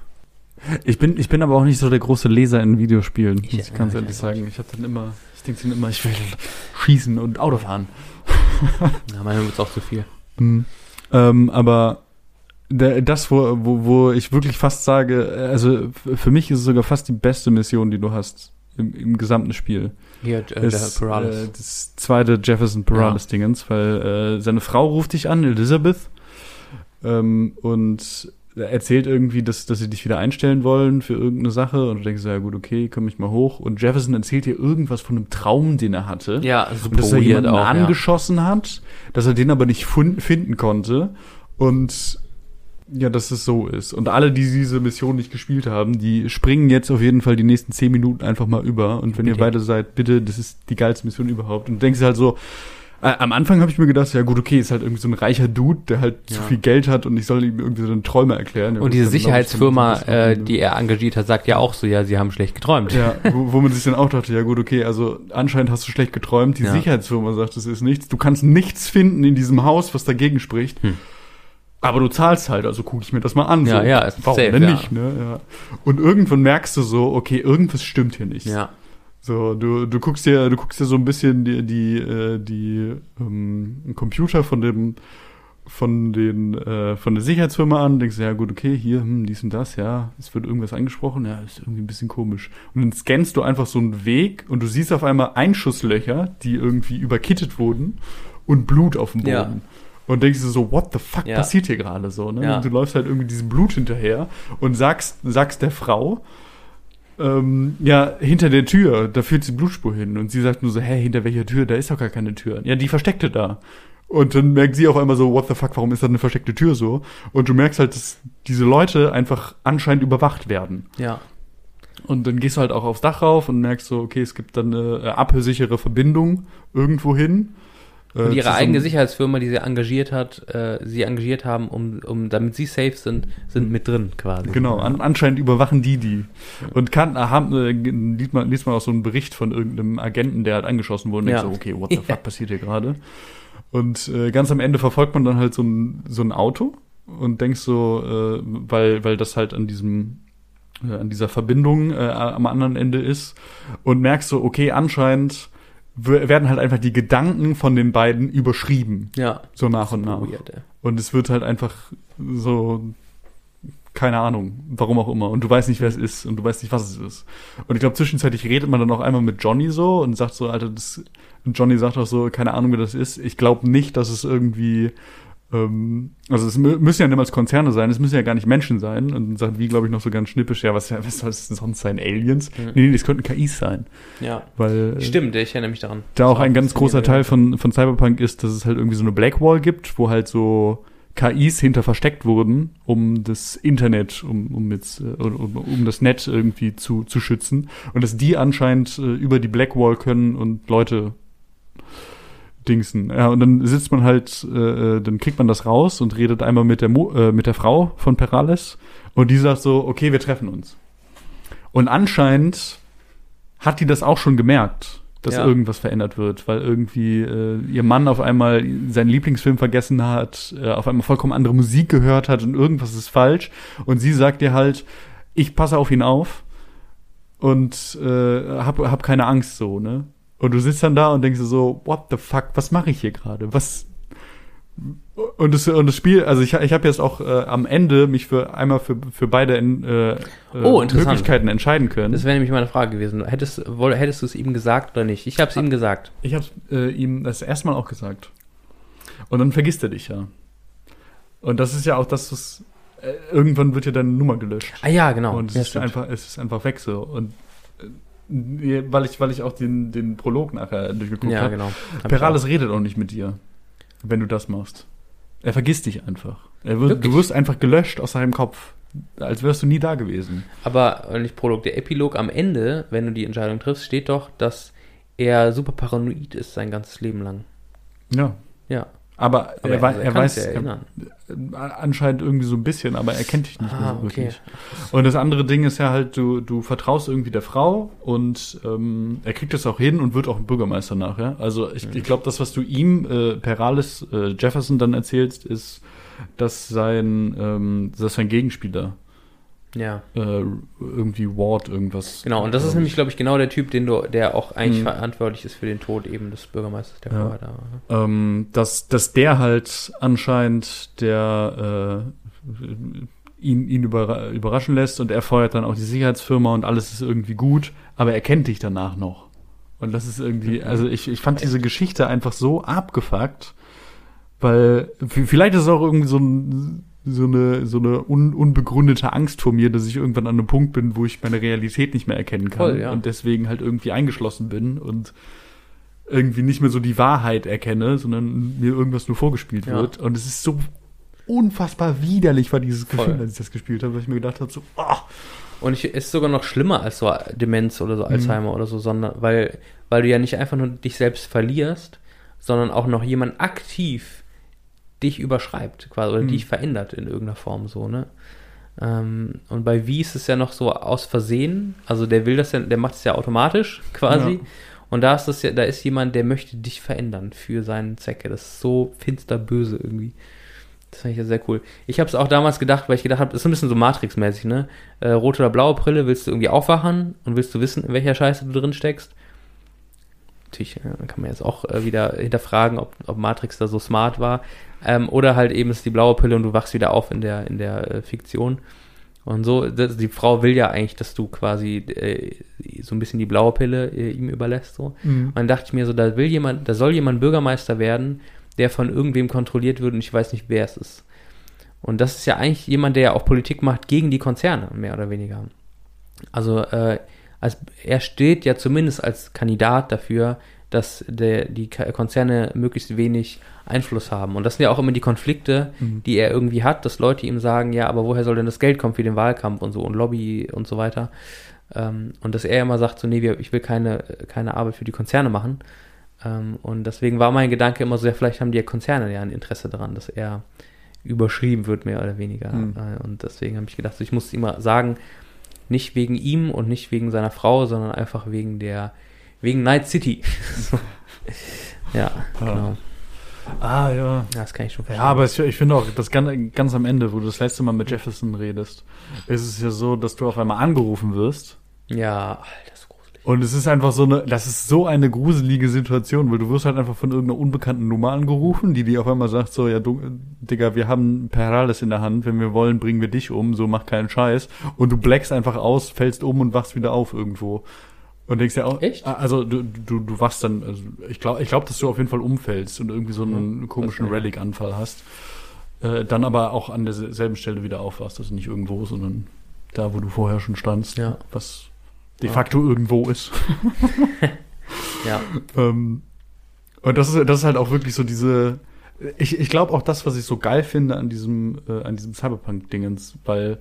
Ich bin, ich bin aber auch nicht so der große Leser in Videospielen, muss Ich- ich ganz ja, ehrlich ich- sagen. Ich habe dann immer, ich denke dann immer, ich will schießen und Auto fahren. ja manchmal wird es auch zu viel. Mhm. Ähm, aber der, das, wo, wo, wo ich wirklich fast sage, also für mich ist es sogar fast die beste Mission, die du hast im, im gesamten Spiel. Hier, äh, ist, der. Äh, das zweite Jefferson Perales-Dingens, weil äh, seine Frau ruft dich an, Elizabeth, ähm, und erzählt irgendwie, dass, dass sie dich wieder einstellen wollen für irgendeine Sache und du denkst, ja gut, okay, komm ich mal hoch. Und Jefferson erzählt dir irgendwas von einem Traum, den er hatte. ja, Und super dass er jemanden auch. Ja. angeschossen hat, dass er den aber nicht finden konnte. Und ja, dass es so ist. Und alle, die diese Mission nicht gespielt haben, die springen jetzt auf jeden Fall die nächsten zehn Minuten einfach mal über. Und wenn ihr Bitte. beide seid, bitte, das ist die geilste Mission überhaupt. Und du denkst halt so, äh, am Anfang habe ich mir gedacht, ja gut, okay, ist halt irgendwie so ein reicher Dude, der halt zu Ja. viel Geld hat und ich soll ihm irgendwie seine Träume erklären. Ja, Und diese Sicherheitsfirma, äh, die er engagiert hat, sagt ja auch so, ja, sie haben schlecht geträumt. ja, wo, wo man sich dann auch dachte, ja gut, okay, also anscheinend hast du schlecht geträumt. Die Ja. Sicherheitsfirma sagt, es ist nichts. Du kannst nichts finden in diesem Haus, was dagegen spricht. Hm. Aber du zahlst halt, also gucke ich mir das mal an. Ja, so. ja, ist Warum safe, denn ja. nicht, ne? Ja. Und irgendwann merkst du so, okay, irgendwas stimmt hier nicht. Ja. So, du, du guckst dir, du guckst dir so ein bisschen die, die, äh, die ähm, Computer von dem, von den, äh, von der Sicherheitsfirma an, denkst du, ja gut, okay, hier, hm, dies und das, ja, es wird irgendwas angesprochen, ja, ist irgendwie ein bisschen komisch. Und dann scannst du einfach so einen Weg und du siehst auf einmal Einschusslöcher, die irgendwie überkittet wurden und Blut auf dem Boden. Ja. Und denkst du so, what the fuck Ja. passiert hier gerade so, ne? Ja. Und du läufst halt irgendwie diesem Blut hinterher und sagst, sagst der Frau, ähm, ja, hinter der Tür, da führt die Blutspur hin. Und sie sagt nur so, hä, hinter welcher Tür? Da ist doch gar keine Tür. Ja, die versteckte da. Und dann merkt sie auf einmal so, what the fuck, warum ist da eine versteckte Tür so? Und du merkst halt, dass diese Leute einfach anscheinend überwacht werden. Ja. Und dann gehst du halt auch aufs Dach rauf und merkst so, okay, es gibt dann eine äh, abhörsichere Verbindung irgendwo hin. Äh, Und ihre eigene Sicherheitsfirma, die sie engagiert hat, äh, sie engagiert haben, um, um damit sie safe sind, sind mit drin quasi. Genau, an, anscheinend überwachen die die. Und kann, haben, äh, liest, man, liest man auch so einen Bericht von irgendeinem Agenten, der halt angeschossen wurde und Ja. so, okay, what the fuck passiert hier gerade? Und äh, ganz am Ende verfolgt man dann halt so ein, so ein Auto und denkst so, äh, weil, weil das halt an diesem äh, an dieser Verbindung äh, am anderen Ende ist und merkst so, okay, anscheinend werden halt einfach die Gedanken von den beiden überschrieben, Ja. so nach und nach. Weird. Und es wird halt einfach so, keine Ahnung, warum auch immer. Und du weißt nicht, wer es ist und du weißt nicht, was es ist. Und ich glaube, zwischenzeitlich redet man dann auch einmal mit Johnny so und sagt so, Alter, das, und Johnny sagt auch so, keine Ahnung, wer das ist. Ich glaube nicht, dass es irgendwie, ähm, also es mü- müssen ja niemals Konzerne sein, es müssen ja gar nicht Menschen sein. Und dann sagt wie, glaube ich, noch so ganz schnippisch, ja, was, was soll es denn sonst sein? Aliens? Mhm. Nee, nee, das könnten KIs sein. Ja. Weil, äh, Stimmt, ich erinnere mich daran. da auch ein ganz großer Teil von, von Cyberpunk ist, dass es halt irgendwie so eine Blackwall gibt, wo halt so KIs hinter versteckt wurden, um das Internet, um, um jetzt, äh, um, um das Netz irgendwie zu, zu schützen. Und dass die anscheinend äh, über die Blackwall können und Leute dingsen. Ja, und dann sitzt man halt, äh, äh, dann kriegt man das raus und redet einmal mit der, Mo äh, mit der Frau von Perales und die sagt so, okay, wir treffen uns. Und anscheinend hat die das auch schon gemerkt, dass Ja. irgendwas verändert wird, weil irgendwie äh, ihr Mann auf einmal seinen Lieblingsfilm vergessen hat, äh, auf einmal vollkommen andere Musik gehört hat und irgendwas ist falsch. Und sie sagt ihr halt, ich passe auf ihn auf und äh, hab, hab keine Angst so, ne? Und du sitzt dann da und denkst dir so, what the fuck, was mache ich hier gerade? Was und das, und das Spiel, also ich, ich habe jetzt auch äh, am Ende mich für einmal für, für beide äh, äh, Oh. Möglichkeiten entscheiden können. Das wäre nämlich meine Frage gewesen. Hättest, woll- hättest du es ihm gesagt oder nicht? Ich habe es ihm gesagt. Ich habe äh, ihm das erste Mal auch gesagt. Und dann vergisst er dich ja. Und das ist ja auch das, was äh, irgendwann wird ja deine Nummer gelöscht. Ah ja, genau. Und es ja, ist stimmt. einfach, es ist einfach weg so. Und weil ich, weil ich auch den, den Prolog nachher durchgeguckt ja, habe. genau. Hab Perales redet auch nicht mit dir, wenn du das machst. Er vergisst dich einfach. Er wird, du wirst einfach gelöscht aus seinem Kopf. Als wärst du nie da gewesen. Aber nicht Prolog, der Epilog am Ende, wenn du die Entscheidung triffst, steht doch, dass er super paranoid ist sein ganzes Leben lang. Ja. Ja. Aber, Aber er, er, kann weiß er, erinnern. anscheinend irgendwie so ein bisschen, aber er kennt dich nicht mehr Ah, so okay. wirklich. Und das andere Ding ist ja halt, du, du vertraust irgendwie der Frau und ähm, er kriegt das auch hin und wird auch ein Bürgermeister nachher. Also ich, ich glaube, das, was du ihm, äh, Perales äh, Jefferson dann erzählst, ist, dass sein, ähm, dass sein Gegenspieler Ja. äh, irgendwie Ward irgendwas. Genau, und das ist nämlich, ich. glaube ich, genau der Typ, den du, der auch eigentlich Mhm. verantwortlich ist für den Tod eben des Bürgermeisters, der Ja. vorher da war. ne? ähm, dass, dass der halt anscheinend der äh, ihn, ihn überra überraschen lässt und er feuert dann auch die Sicherheitsfirma und alles ist irgendwie gut, aber er kennt dich danach noch. Und das ist irgendwie, also ich, ich fand diese Geschichte einfach so abgefuckt, weil vielleicht ist es auch irgendwie so, ein, so eine, so eine un, unbegründete Angst vor mir, dass ich irgendwann an einem Punkt bin, wo ich meine Realität nicht mehr erkennen kann Voll, ja. und deswegen halt irgendwie eingeschlossen bin und irgendwie nicht mehr so die Wahrheit erkenne, sondern mir irgendwas nur vorgespielt Ja. wird. Und es ist so unfassbar widerlich war dieses Voll. Gefühl, als ich das gespielt habe, weil ich mir gedacht habe, so, oh, Und ich, ist sogar noch schlimmer als so Demenz oder Mhm. so Alzheimer oder so, sondern weil, weil du ja nicht einfach nur dich selbst verlierst, sondern auch noch jemand aktiv dich überschreibt, quasi, oder Mhm. dich verändert in irgendeiner Form so, ne? Ähm, und bei Wie ist es ja noch so aus Versehen, also der will das ja, der macht es ja automatisch quasi. Ja. Und da ist das ja, da ist jemand, der möchte dich verändern für seinen Zwecke. Das ist so finster böse irgendwie. Das fand ich ja sehr cool. Ich habe es auch damals gedacht, weil ich gedacht habe, ist ein bisschen so Matrix-mäßig, ne? Äh, rote oder blaue Brille, willst du irgendwie aufwachen und willst du wissen, in welcher Scheiße du drin steckst? Natürlich, kann man jetzt auch äh, wieder hinterfragen, ob, ob Matrix da so smart war. Ähm, oder halt eben ist die blaue Pille und du wachst wieder auf in der, in der äh, Fiktion. Und so, das, die Frau will ja eigentlich, dass du quasi äh, so ein bisschen die blaue Pille äh, ihm überlässt. So. Und dann dachte ich mir so, da will jemand, da soll jemand Bürgermeister werden, der von irgendwem kontrolliert wird und ich weiß nicht, wer es ist. Und das ist ja eigentlich jemand, der ja auch Politik macht gegen die Konzerne, mehr oder weniger. Also äh, als, er steht ja zumindest als Kandidat dafür, dass der, die Konzerne möglichst wenig Einfluss haben. Und das sind ja auch immer die Konflikte, Mhm. die er irgendwie hat, dass Leute ihm sagen, ja, aber woher soll denn das Geld kommen für den Wahlkampf und so und Lobby und so weiter. Ähm, und dass er immer sagt, so, nee, ich will keine, keine Arbeit für die Konzerne machen. Ähm, und deswegen war mein Gedanke immer so, ja, vielleicht haben die Konzerne ja ein Interesse daran, dass er überschrieben wird, mehr oder weniger. Mhm. Äh, und deswegen habe ich gedacht, ich muss ihm mal sagen, nicht wegen ihm und nicht wegen seiner Frau, sondern einfach wegen der, wegen Night City. So. ja, genau. ah ja. Ja, das kann ich schon Ja, aber es, ich finde auch, das ganz, ganz am Ende, wo du das letzte Mal mit Jefferson redest, ist es ja so, dass du auf einmal angerufen wirst. Ja, Alter. Und es ist einfach so eine, das ist so eine gruselige Situation, weil du wirst halt einfach von irgendeiner unbekannten Nummer angerufen, die dir auf einmal sagt, so, ja, du, Digga, wir haben Perales in der Hand, wenn wir wollen, bringen wir dich um, so mach keinen Scheiß. Und du blackst einfach aus, fällst um und wachst wieder auf irgendwo. Und denkst ja auch, Echt? also du, du, du wachst dann, also ich glaube, ich glaub, dass du auf jeden Fall umfällst und irgendwie so einen komischen Okay. Relic-Anfall hast. Äh, dann aber auch an derselben Stelle wieder aufwachst, also nicht irgendwo, sondern da, wo du vorher schon standst, Ja. was de facto irgendwo ist. Ja, Ähm, und das ist, das ist halt auch wirklich so diese. Ich, ich glaube auch das, was ich so geil finde an diesem, äh, an diesem Cyberpunk-Dingens, weil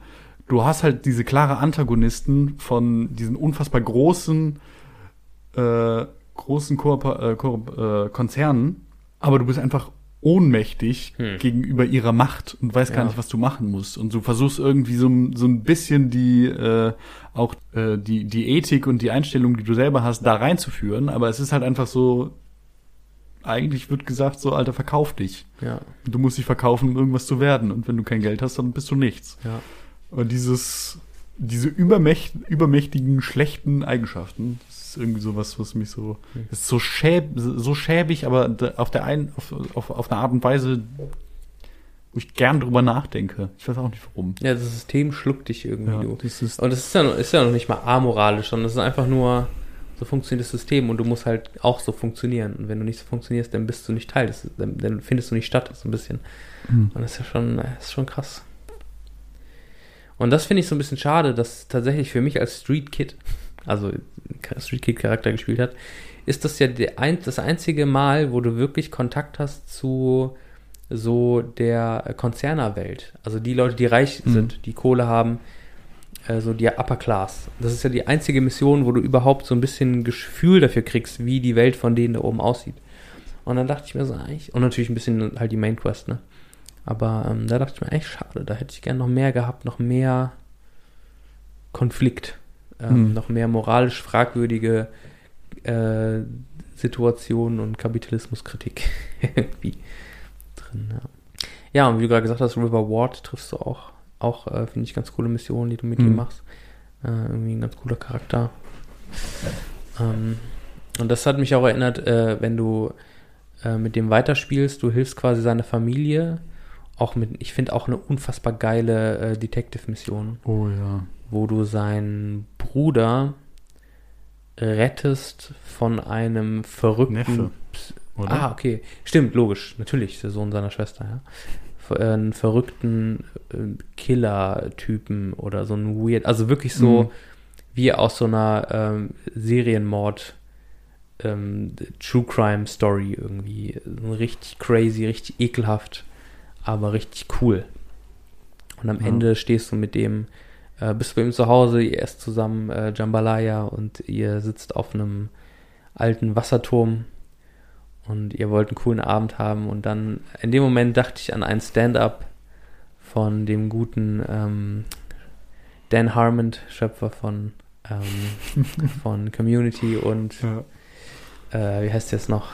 du hast halt diese klare Antagonisten von diesen unfassbar großen, äh, großen Kooper äh, Ko äh, Konzernen, aber du bist einfach ohnmächtig Hm. gegenüber ihrer Macht und weißt gar Ja. nicht, was du machen musst. Und du versuchst irgendwie so, so ein bisschen die, äh, auch äh, die, die Ethik und die Einstellung, die du selber hast, da reinzuführen. Aber es ist halt einfach so, eigentlich wird gesagt, so, Alter, verkauf dich. ja, Du musst dich verkaufen, um irgendwas zu werden. Und wenn du kein Geld hast, dann bist du nichts. ja. Und dieses, diese übermächt, übermächtigen, schlechten Eigenschaften, das ist irgendwie sowas, was mich so, Hm. das ist so schäb, so schäbig, aber auf der einen, auf, auf, auf eine Art und Weise, wo ich gern drüber nachdenke. Ich weiß auch nicht warum. Ja, das System schluckt dich irgendwie, Ja, du. Und das ist ja, noch- ist ja noch nicht mal amoralisch, sondern es ist einfach nur, so funktioniert das System und du musst halt auch so funktionieren. Und wenn du nicht so funktionierst, dann bist du nicht Teil des, dann, dann findest du nicht statt, so ein bisschen. Hm. Und das ist ja schon, das ist schon krass. Und das finde ich so ein bisschen schade, dass tatsächlich für mich als Street Kid, also Street Kid Charakter gespielt hat, ist das ja ein, das einzige Mal, wo du wirklich Kontakt hast zu so der Konzernerwelt. Also die Leute, die reich Mhm. sind, die Kohle haben, äh, so die Upper Class. Das ist ja die einzige Mission, wo du überhaupt so ein bisschen Gefühl dafür kriegst, wie die Welt von denen da oben aussieht. Und dann dachte ich mir so, eigentlich, und natürlich ein bisschen halt die Main Quest, ne? Aber ähm, da dachte ich mir, echt schade, da hätte ich gerne noch mehr gehabt, noch mehr Konflikt, ähm, Hm. noch mehr moralisch fragwürdige äh, Situationen und Kapitalismuskritik irgendwie drin. Ja. ja, und wie du gerade gesagt hast, River Ward triffst du auch. Auch, äh, finde ich, ganz coole Missionen, die du mit Mhm. ihm machst. Äh, irgendwie ein ganz cooler Charakter. Ähm, und das hat mich auch erinnert, äh, wenn du äh, mit dem weiterspielst, du hilfst quasi seiner Familie. Auch mit, ich finde auch eine unfassbar geile äh, Detective-Mission Oh ja. wo du seinen Bruder rettest von einem verrückten. Neffe, oder? Ah, okay. Stimmt, logisch. Natürlich, der Sohn seiner Schwester, ja. Äh, Einen verrückten äh, Killer-Typen oder so ein weird, also wirklich so Mhm. wie aus so einer ähm, Serienmord ähm, True Crime Story irgendwie. So richtig crazy, richtig ekelhaft, aber richtig cool. Und am Ja. Ende stehst du mit dem, äh, bist bei ihm zu Hause, ihr esst zusammen äh, Jambalaya und ihr sitzt auf einem alten Wasserturm und ihr wollt einen coolen Abend haben und dann in dem Moment dachte ich an ein Stand-up von dem guten ähm, Dan Harmon, Schöpfer von, ähm, von Community und Ja. äh, wie heißt jetzt noch?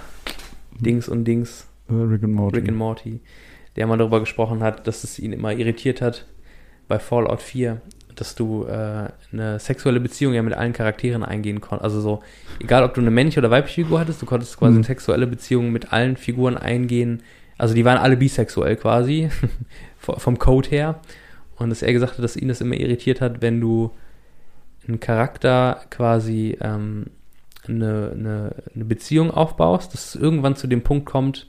Dings und Dings, Äh, Rick and Morty. Rick and Morty, der mal darüber gesprochen hat, dass es ihn immer irritiert hat bei Fallout 4, dass du äh, eine sexuelle Beziehung ja mit allen Charakteren eingehen konntest. Also so, egal ob du eine männliche oder weibliche Figur hattest, du konntest quasi Mhm. eine sexuelle Beziehung mit allen Figuren eingehen. Also die waren alle bisexuell quasi, vom Code her. Und dass er gesagt hat, dass ihn das immer irritiert hat, wenn du einen Charakter quasi ähm, eine, eine, eine Beziehung aufbaust, dass es irgendwann zu dem Punkt kommt,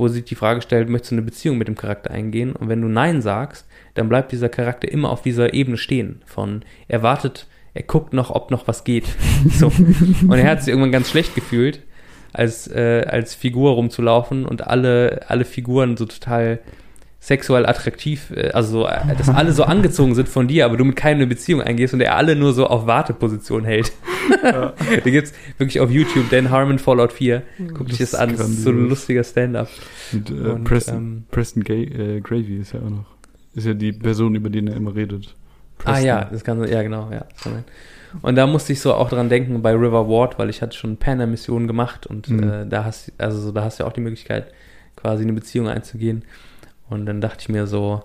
wo sich die Frage stellt, möchtest du eine Beziehung mit dem Charakter eingehen? Und wenn du Nein sagst, dann bleibt dieser Charakter immer auf dieser Ebene stehen. Von er wartet, er guckt noch, ob noch was geht. so. Und er hat sich irgendwann ganz schlecht gefühlt, als, äh, als Figur rumzulaufen und alle, alle Figuren so total sexuell attraktiv, äh, also so, äh, dass alle so angezogen sind von dir, aber du mit keinem eine Beziehung eingehst und er alle nur so auf Warteposition hält. Ja. da gibt's wirklich auf YouTube Dan Harmon Fallout 4. Guck dich Das das an, das ist so ein lustiger Stand-up. Und, äh, Und, Preston, ähm, Preston Gay, äh, Gravy ist ja auch noch. Ist ja die Person, über die er immer redet. Ah Preston. ja, das kann ja genau, ja. Und da musste ich so auch dran denken bei River Ward, weil ich hatte schon Panam-Missionen gemacht und Mhm. äh, da hast also so, da hast du ja auch die Möglichkeit, quasi eine Beziehung einzugehen. Und dann dachte ich mir so,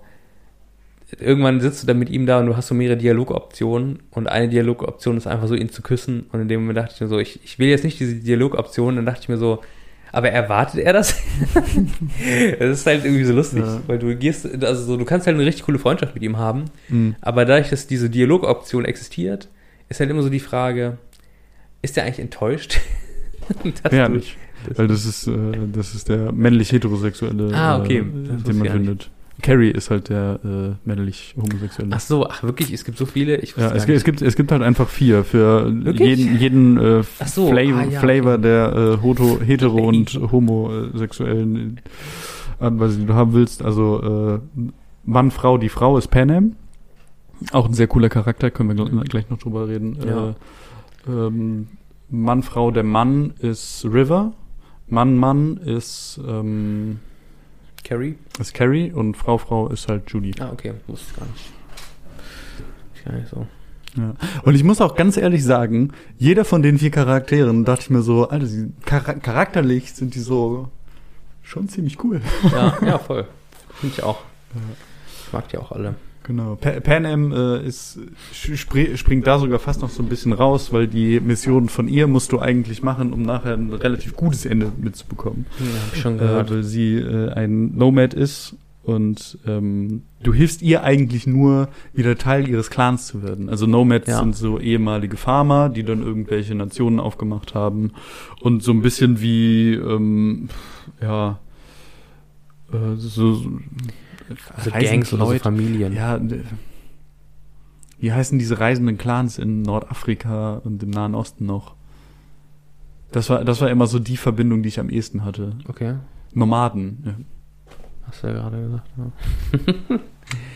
irgendwann sitzt du dann mit ihm da und du hast so mehrere Dialogoptionen und eine Dialogoption ist einfach so, ihn zu küssen. Und in dem Moment dachte ich mir so, ich, ich will jetzt nicht diese Dialogoption. Dann dachte ich mir so, aber erwartet er das? das ist halt irgendwie so lustig, Ja. weil du gehst, also so, du kannst halt eine richtig coole Freundschaft mit ihm haben. Mhm. Aber dadurch, dass diese Dialogoption existiert, ist halt immer so die Frage, ist der eigentlich enttäuscht? Dass Ja, du- nicht. Weil das ist, äh, das ist der männlich-heterosexuelle, Ah, okay. äh, den man findet. Carrie ist halt der äh, männlich-homosexuelle. Ach so, ach wirklich, es gibt so viele. Ich Ja, es, es, gibt, es gibt halt einfach vier für Wirklich? jeden, jeden äh, so, Flavor, ah, ja, Flavor der äh, hoto, hetero- und homosexuellen Art und Weise, die du haben willst. Also äh, Mann, Frau, die Frau ist Panem. Auch ein sehr cooler Charakter, können wir gl- gleich noch drüber reden. Ja. Äh, ähm, Mann, Frau, der Mann ist River. Mann, Mann ist, ähm, Carrie? ist Carrie und Frau, Frau ist halt Judy. Ah, okay, wusste ich gar nicht. Gar nicht so. Ja. Und ich muss auch ganz ehrlich sagen, jeder von den vier Charakteren dachte ich mir so, Alter, die chara charakterlich sind die so schon ziemlich cool. Ja, ja, voll. Finde ich auch. Ich mag die auch alle. Genau. Pa Pan Am äh, ist, spr springt da sogar fast noch so ein bisschen raus, weil die Mission von ihr musst du eigentlich machen, um nachher ein relativ gutes Ende mitzubekommen. Hm, hab ich schon Äh, gehört. weil sie äh, ein Nomad ist und ähm, du hilfst ihr eigentlich nur, wieder Teil ihres Clans zu werden. Also Nomads Ja. sind so ehemalige Farmer, die dann irgendwelche Nationen aufgemacht haben und so ein bisschen wie, ähm, ja, äh, so, so also reisende Gangs oder so. Familien. Ja, wie heißen diese reisenden Clans in Nordafrika und im Nahen Osten noch? Das war, das war immer so die Verbindung, die ich am ehesten hatte. Okay, Nomaden. Ja. hast du ja gerade gesagt. Ja.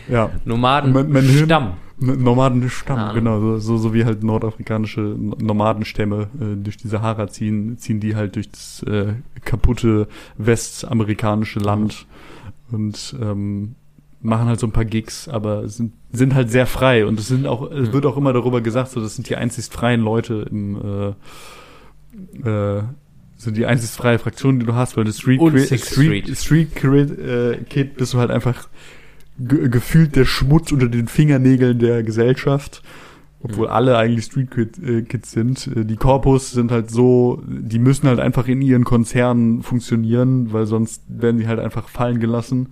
Ja. Nomaden, Mein- mein Stamm. Nomadenstamm, Ahnung. genau, so, so, so wie halt nordafrikanische Nomadenstämme äh, durch die Sahara ziehen, ziehen die halt durch das äh, kaputte westamerikanische Land und ähm, machen halt so ein paar Gigs, aber sind, sind halt sehr frei und es sind auch, es wird auch immer darüber gesagt, so das sind die einzig freien Leute im äh, äh, sind die einzig freie Fraktion, die du hast, weil du Street Cri- Street, Street. Street Cred, äh, Kid bist du halt einfach ge gefühlt der Schmutz unter den Fingernägeln der Gesellschaft. Obwohl Mhm. alle eigentlich Street äh, Kids sind. Äh, Die Corpus sind halt so, die müssen halt einfach in ihren Konzernen funktionieren, weil sonst werden die halt einfach fallen gelassen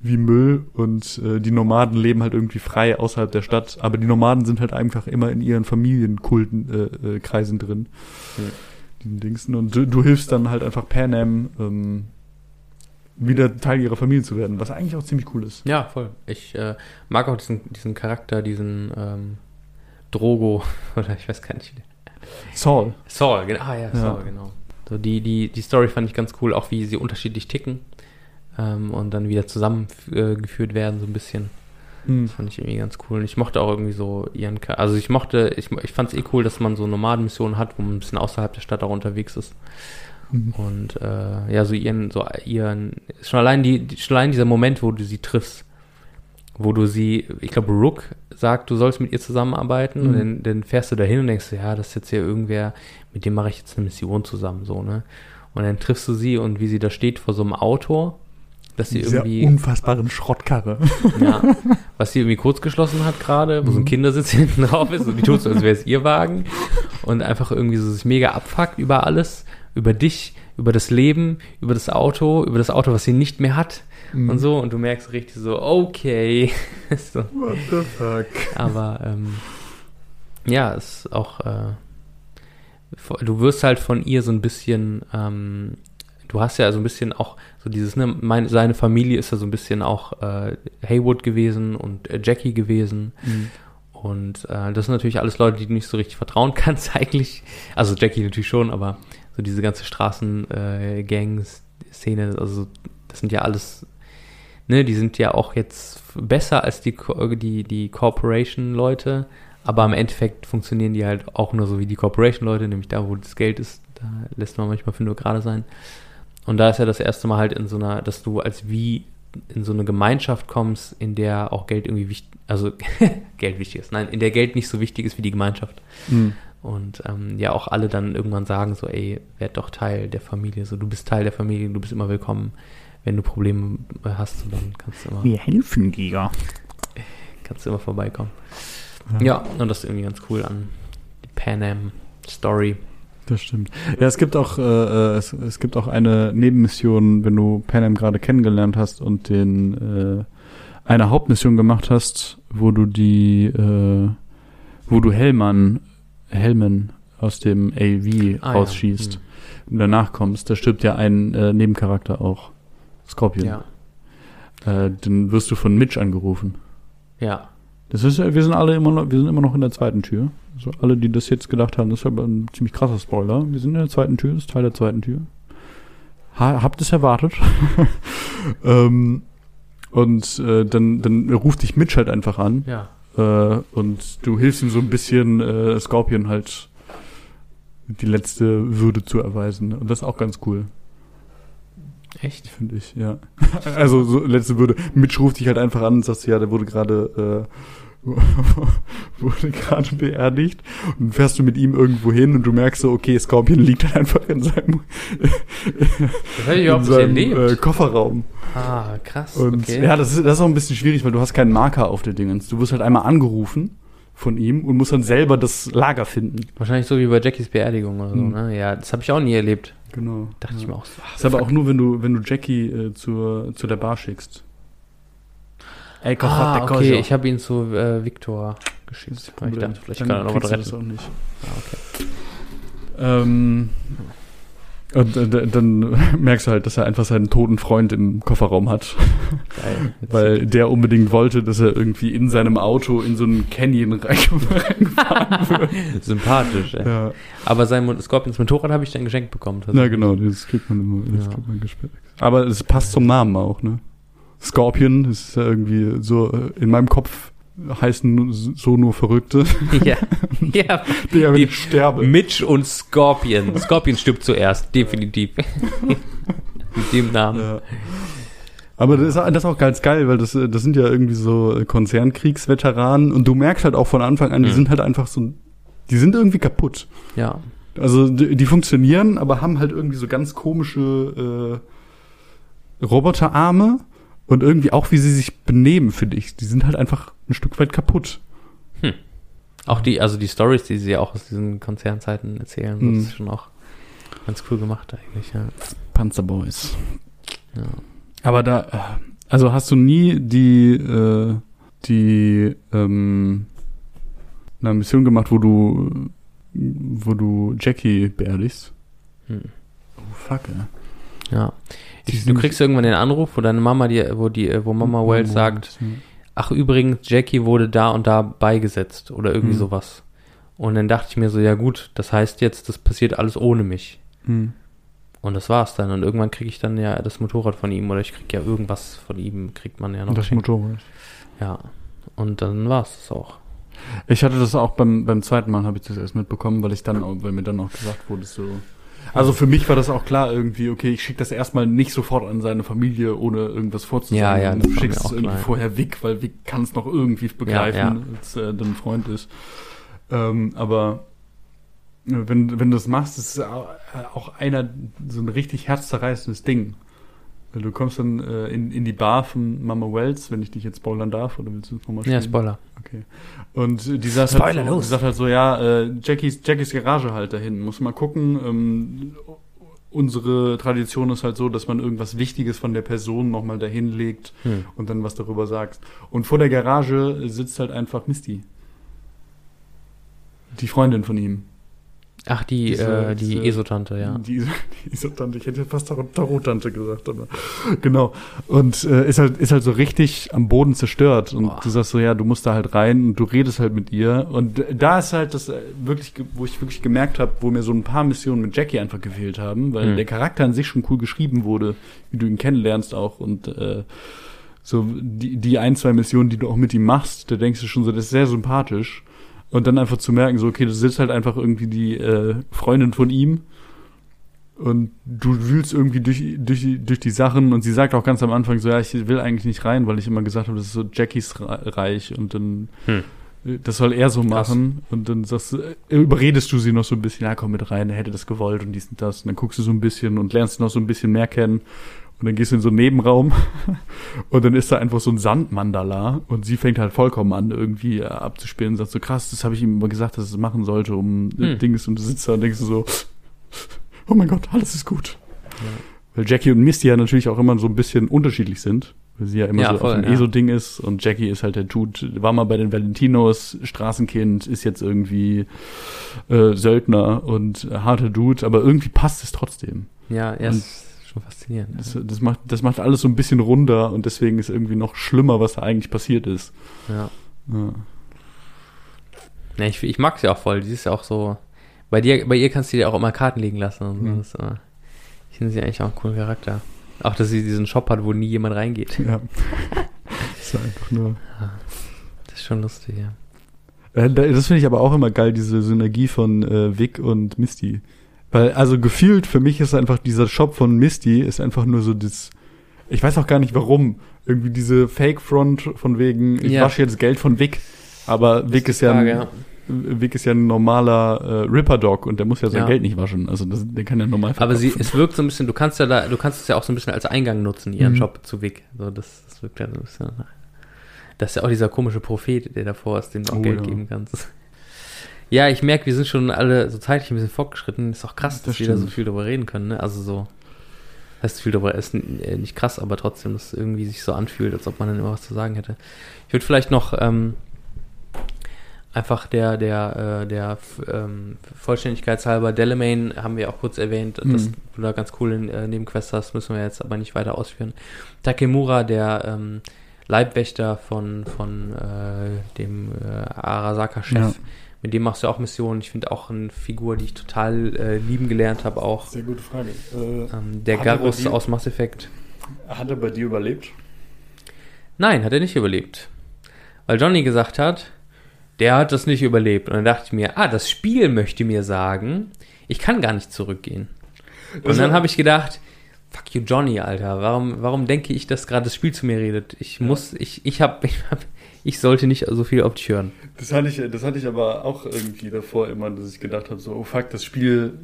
wie Müll und äh, die Nomaden leben halt irgendwie frei außerhalb der Stadt, aber die Nomaden sind halt einfach immer in ihren Familienkulten äh, äh, Kreisen drin. Ja. Diesen Dingsten und du, du hilfst dann halt einfach Pan Am ähm, wieder Teil ihrer Familie zu werden, was eigentlich auch ziemlich cool ist. Ja, voll. Ich äh, mag auch diesen, diesen Charakter, diesen ähm, Drogo, oder ich weiß gar nicht. Saul. Saul, genau. Ah ja, Ja. Saul, genau. So, die, die, die Story fand ich ganz cool, auch wie sie unterschiedlich ticken ähm, und dann wieder zusammengeführt geführt werden, so ein bisschen. Hm. Das fand ich irgendwie ganz cool. Und ich mochte auch irgendwie so ihren, Cha- also ich mochte, ich, ich fand es eh cool, dass man so Nomadenmissionen hat, wo man ein bisschen außerhalb der Stadt auch unterwegs ist. Mhm. Und äh, ja, so ihren, so ihren, schon allein die- schon allein dieser Moment, wo du sie triffst, wo du sie, ich glaube, Rook sagt, du sollst mit ihr zusammenarbeiten und Mhm. dann, dann fährst du dahin und denkst, ja, das ist jetzt hier irgendwer, mit dem mache ich jetzt eine Mission zusammen, so, ne? Und dann triffst du sie und wie sie da steht vor so einem Auto, dass sie irgendwie, unfassbaren Schrottkarre. ja, was sie irgendwie kurz geschlossen hat gerade, wo so ein Mhm. Kindersitz hinten drauf ist und die tut so, als wäre es ihr Wagen und einfach irgendwie so sich mega abfuckt über alles, über dich, über das Leben, über das Auto, über das Auto, was sie nicht mehr hat Mhm. und so und du merkst richtig so, okay, so, What the fuck? aber ähm, ja, es ist auch, äh, du wirst halt von ihr so ein bisschen, ähm, du hast ja so ein bisschen auch so dieses, ne, meine, seine Familie ist ja so ein bisschen auch äh, Haywood gewesen und äh, Jackie gewesen. Mhm. Und äh, das sind natürlich alles Leute, die du nicht so richtig vertrauen kannst eigentlich. Also Jackie natürlich schon, aber so diese ganze Straßen-Gangs-Szene, also das sind ja alles, ne, die sind ja auch jetzt besser als die, die, die Corporation-Leute, aber im Endeffekt funktionieren die halt auch nur so wie die Corporation-Leute, nämlich da, wo das Geld ist, da lässt man manchmal für nur gerade sein. Und da ist ja das erste Mal halt in so einer, dass du als wie in so eine Gemeinschaft kommst, in der auch Geld irgendwie wichtig, also Geld wichtig ist. Nein, in der Geld nicht so wichtig ist wie die Gemeinschaft. Mhm. Und ähm, ja, auch alle dann irgendwann sagen so, ey, werd doch Teil der Familie. So, du bist Teil der Familie, du bist immer willkommen. Wenn du Probleme hast, dann kannst du immer, Wir helfen dir. kannst du immer vorbeikommen. Ja, und das ist irgendwie ganz cool an die Pan Am Story. Das stimmt. Ja, es gibt auch, äh, äh, es, es gibt auch eine Nebenmission, wenn du Pan Am gerade kennengelernt hast und den äh, eine Hauptmission gemacht hast, wo du die, äh, wo du Hellmann, Hellman aus dem AV Ah, ja. rausschießt Hm. und danach kommst, da stirbt ja ein äh, Nebencharakter auch. Scorpion. Ja, Äh, dann wirst du von Mitch angerufen. ja. Das ist, ja- wir sind alle immer noch, wir sind immer noch in der zweiten Tür. Also alle, die das jetzt gedacht haben, das ist aber ein ziemlich krasser Spoiler. Wir sind in der zweiten Tür, das ist Teil der zweiten Tür. Ha, habt es erwartet. ähm, und äh, dann, dann ruft dich Mitch halt einfach an Ja. äh, und du hilfst ihm so ein bisschen äh, Scorpion halt die letzte Würde zu erweisen. Und das ist auch ganz cool, Echt? finde ich, ja. also so letzte Würde. Mitch ruft dich halt einfach an und sagt, ja, der wurde gerade äh, wurde gerade beerdigt und dann fährst du mit ihm irgendwo hin und du merkst so, okay, Scorpion liegt halt einfach in seinem, in seinem äh, Kofferraum. ah, krass. Und okay. ja, das ist, das ist auch ein bisschen schwierig, weil du hast keinen Marker auf der Dingens. Du wirst halt einmal angerufen von ihm und musst dann selber das Lager finden. Wahrscheinlich so wie bei Jackies Beerdigung oder so, Hm. ne? Ja, das habe ich auch nie erlebt. Genau. Dachte ja. ich mir auch so. Das ist aber fuck. auch nur, wenn du, wenn du Jackie äh, zur, zu der Bar schickst. Ey, Ah, okay, ich habe ihn zu äh, Victor geschickt. Ich dachte, vielleicht Dann kann er noch was du das retten. auch nicht. Ah, okay. Ähm, und äh, dann merkst du halt, dass er einfach seinen toten Freund im Kofferraum hat. Geil. Weil der unbedingt wollte, dass er irgendwie in seinem Auto in so einen Canyon reingefahren wird. Sympathisch, ey. ja. Aber sein Scorpions Motorrad habe ich dann geschenkt bekommen. Na genau, das kriegt man immer, das Ja. kriegt man gesperrt. Aber es passt zum Namen auch, ne? Scorpion, ist ja irgendwie so, äh, in meinem Kopf heißen so nur Verrückte, ja. ja. die aber Die- nicht sterben. Mitch und Scorpion. Scorpion stirbt zuerst, definitiv. Mit dem Namen. Ja. Aber das ist, das ist auch ganz geil, weil das, das sind ja irgendwie so Konzernkriegsveteranen und du merkst halt auch von Anfang an, die Mhm. sind halt einfach so, die sind irgendwie kaputt. Ja. Also die, die funktionieren, aber haben halt irgendwie so ganz komische äh, Roboterarme und irgendwie auch, wie sie sich benehmen, finde ich. Die sind halt einfach ein Stück weit kaputt. Auch die, also die Stories, die sie auch aus diesen Konzernzeiten erzählen, Mhm. das ist schon auch ganz cool gemacht eigentlich, ja. Panzerboys. ja. Aber da, äh, also hast du nie die, äh, die, ähm, eine Mission gemacht, wo du, wo du Jackie beerdigst? Hm. Oh, fuck, ey. Ja. Du kriegst irgendwann den Anruf, wo deine Mama dir, wo die, wo Mama Wells sagt, ach übrigens, Jackie wurde da und da beigesetzt oder irgendwie Hm. sowas. Und dann dachte ich mir so, ja gut, das heißt jetzt, das passiert alles ohne mich. Hm. Und das war's dann. Und irgendwann kriege ich dann ja das Motorrad von ihm oder ich krieg ja irgendwas von ihm, kriegt man ja noch. Das geschenkt. Motorrad. Ja. Und dann war's das auch. Ich hatte das auch beim, beim zweiten Mal, habe ich das erst mitbekommen, weil ich dann, auch, weil mir dann auch gesagt wurde, so. Also für mich war das auch klar irgendwie, okay, ich schicke das erstmal nicht sofort an seine Familie, ohne irgendwas vorzusagen. Ja, ja, du schickst es irgendwie klar. vorher Vic, weil Vic kann es noch irgendwie begreifen, Ja, ja. als äh, dein Freund ist. Ähm, aber äh, wenn, wenn du das machst, ist es auch auch einer so ein richtig herzzerreißendes Ding. Du kommst dann äh, in, in die Bar von Mama Wells, wenn ich dich jetzt spoilern darf, oder willst du es nochmal Ja, Spoiler. Okay. Und äh, die sagt, Spoiler, halt so, los. die sagt halt so, ja, äh, Jackies, Jackies Garage halt dahin. Muss mal gucken. Ähm, unsere Tradition ist halt so, dass man irgendwas Wichtiges von der Person nochmal dahin legt Hm. und dann was darüber sagt. Und vor der Garage sitzt halt einfach Misty. Die Freundin von ihm. Ach, die, Diese- äh, die diese- Esotante, ja. Die, die Isotante, ich hätte fast Tarot- Tarottante gesagt, aber genau. Und äh, ist halt ist halt so richtig am Boden zerstört und Boah. du sagst so, ja, du musst da halt rein und du redest halt mit ihr und da ist halt das äh, wirklich, wo ich wirklich gemerkt habe, wo mir so ein paar Missionen mit Jackie einfach gefehlt haben, weil Hm. der Charakter an sich schon cool geschrieben wurde, wie du ihn kennenlernst auch und äh, so die, die ein, zwei Missionen, die du auch mit ihm machst, da denkst du schon so, das ist sehr sympathisch. Und dann einfach zu merken, so, okay, du sitzt halt einfach irgendwie die äh, Freundin von ihm und du wühlst irgendwie durch, durch, die- durch die Sachen und sie sagt auch ganz am Anfang so, ja, ich will eigentlich nicht rein, weil ich immer gesagt habe, das ist so Jackies Re- Reich und dann Hm. äh, das soll er so Krass. machen und dann sagst du, äh, überredest du sie noch so ein bisschen, ja, komm mit rein, er hätte das gewollt und dies und das und dann guckst du so ein bisschen und lernst noch so ein bisschen mehr kennen und dann gehst du in so einen Nebenraum und dann ist da einfach so ein Sandmandala und sie fängt halt vollkommen an, irgendwie äh, abzuspielen und sagt so, krass, das habe ich ihm immer gesagt, dass er es machen sollte, um äh, Hm. Dings und du sitzt da und denkst du so, oh mein Gott, alles ist gut. Weil Jackie und Misty ja natürlich auch immer so ein bisschen unterschiedlich sind. Weil sie ja immer Ja, so voll, auf dem ja. ESO-Ding ist und Jackie ist halt der Dude, war mal bei den Valentinos, Straßenkind, ist jetzt irgendwie äh, Söldner und harter Dude, aber irgendwie passt es trotzdem. Ja, ja, Und- ist schon faszinierend. Das, das, macht, das macht alles so ein bisschen runder und deswegen ist irgendwie noch schlimmer, was da eigentlich passiert ist. Ja. Ja. Ja, ich, ich mag sie auch voll. Die ist ja auch so. Bei dir, bei ihr kannst du dir auch immer Karten liegen lassen. Und so. Mhm. Das, ich finde sie eigentlich auch einen coolen Charakter. Auch, dass sie diesen Shop hat, wo nie jemand reingeht. ja. ist einfach nur. Das ist schon lustig, ja. Äh, da- Das finde ich aber auch immer geil, diese Synergie von äh, Vic und Misty. Weil, also gefühlt, für mich ist einfach dieser Shop von Misty ist einfach nur so das. Ich weiß auch gar nicht warum. Irgendwie diese Fake-Front von wegen, ich Ja. wasche jetzt Geld von Vic. Aber Vic ist, ja, Frage, ein, Vic ist ja ein normaler äh, Ripper-Dog und der muss ja sein Ja. Geld nicht waschen. Also das, der kann ja normal Aber sie, verkaufen. es wirkt so ein bisschen, du kannst ja da, du kannst es ja auch so ein bisschen als Eingang nutzen, ihren Mhm. Shop zu Vic. So, das, das wirkt ja so ein bisschen. Das ist ja auch dieser komische Prophet, der davor ist, dem du auch Oh, Geld ja. geben kannst. Ja, ich merke, wir sind schon alle so zeitlich ein bisschen fortgeschritten. Ist auch krass, Das dass wir da so viel darüber reden können. Ne? Also so, heißt viel darüber, ist äh, nicht krass, aber trotzdem, dass es irgendwie sich so anfühlt, als ob man dann immer was zu sagen hätte. Ich würde vielleicht noch ähm, einfach der, der, äh, der ähm, Vollständigkeitshalber, Delamain haben wir auch kurz erwähnt, dass Mhm. du da ganz coole äh, Nebenquests hast, müssen wir jetzt aber nicht weiter ausführen. Takemura, der ähm, Leibwächter von, von äh, dem äh, Arasaka-Chef, Ja. Mit dem machst du auch Missionen. Ich finde auch eine Figur, die ich total äh, lieben gelernt habe, auch Sehr gute Frage. Äh, ähm, der er dir- aus Mass Effect. hat er bei dir überlebt? Nein, hat er nicht überlebt. weil Johnny gesagt hat, der hat das nicht überlebt. Und dann dachte ich mir, ah, das Spiel möchte mir sagen, ich kann gar nicht zurückgehen. Und Also- dann habe ich gedacht, fuck you Johnny, Alter, warum, warum denke ich, dass gerade das Spiel zu mir redet? Ich muss, ich, ich hab, ich hab, ich sollte nicht so viel auf dich hören. Das hatte ich, das hatte ich aber auch irgendwie davor immer, dass ich gedacht habe, so, oh fuck, das Spiel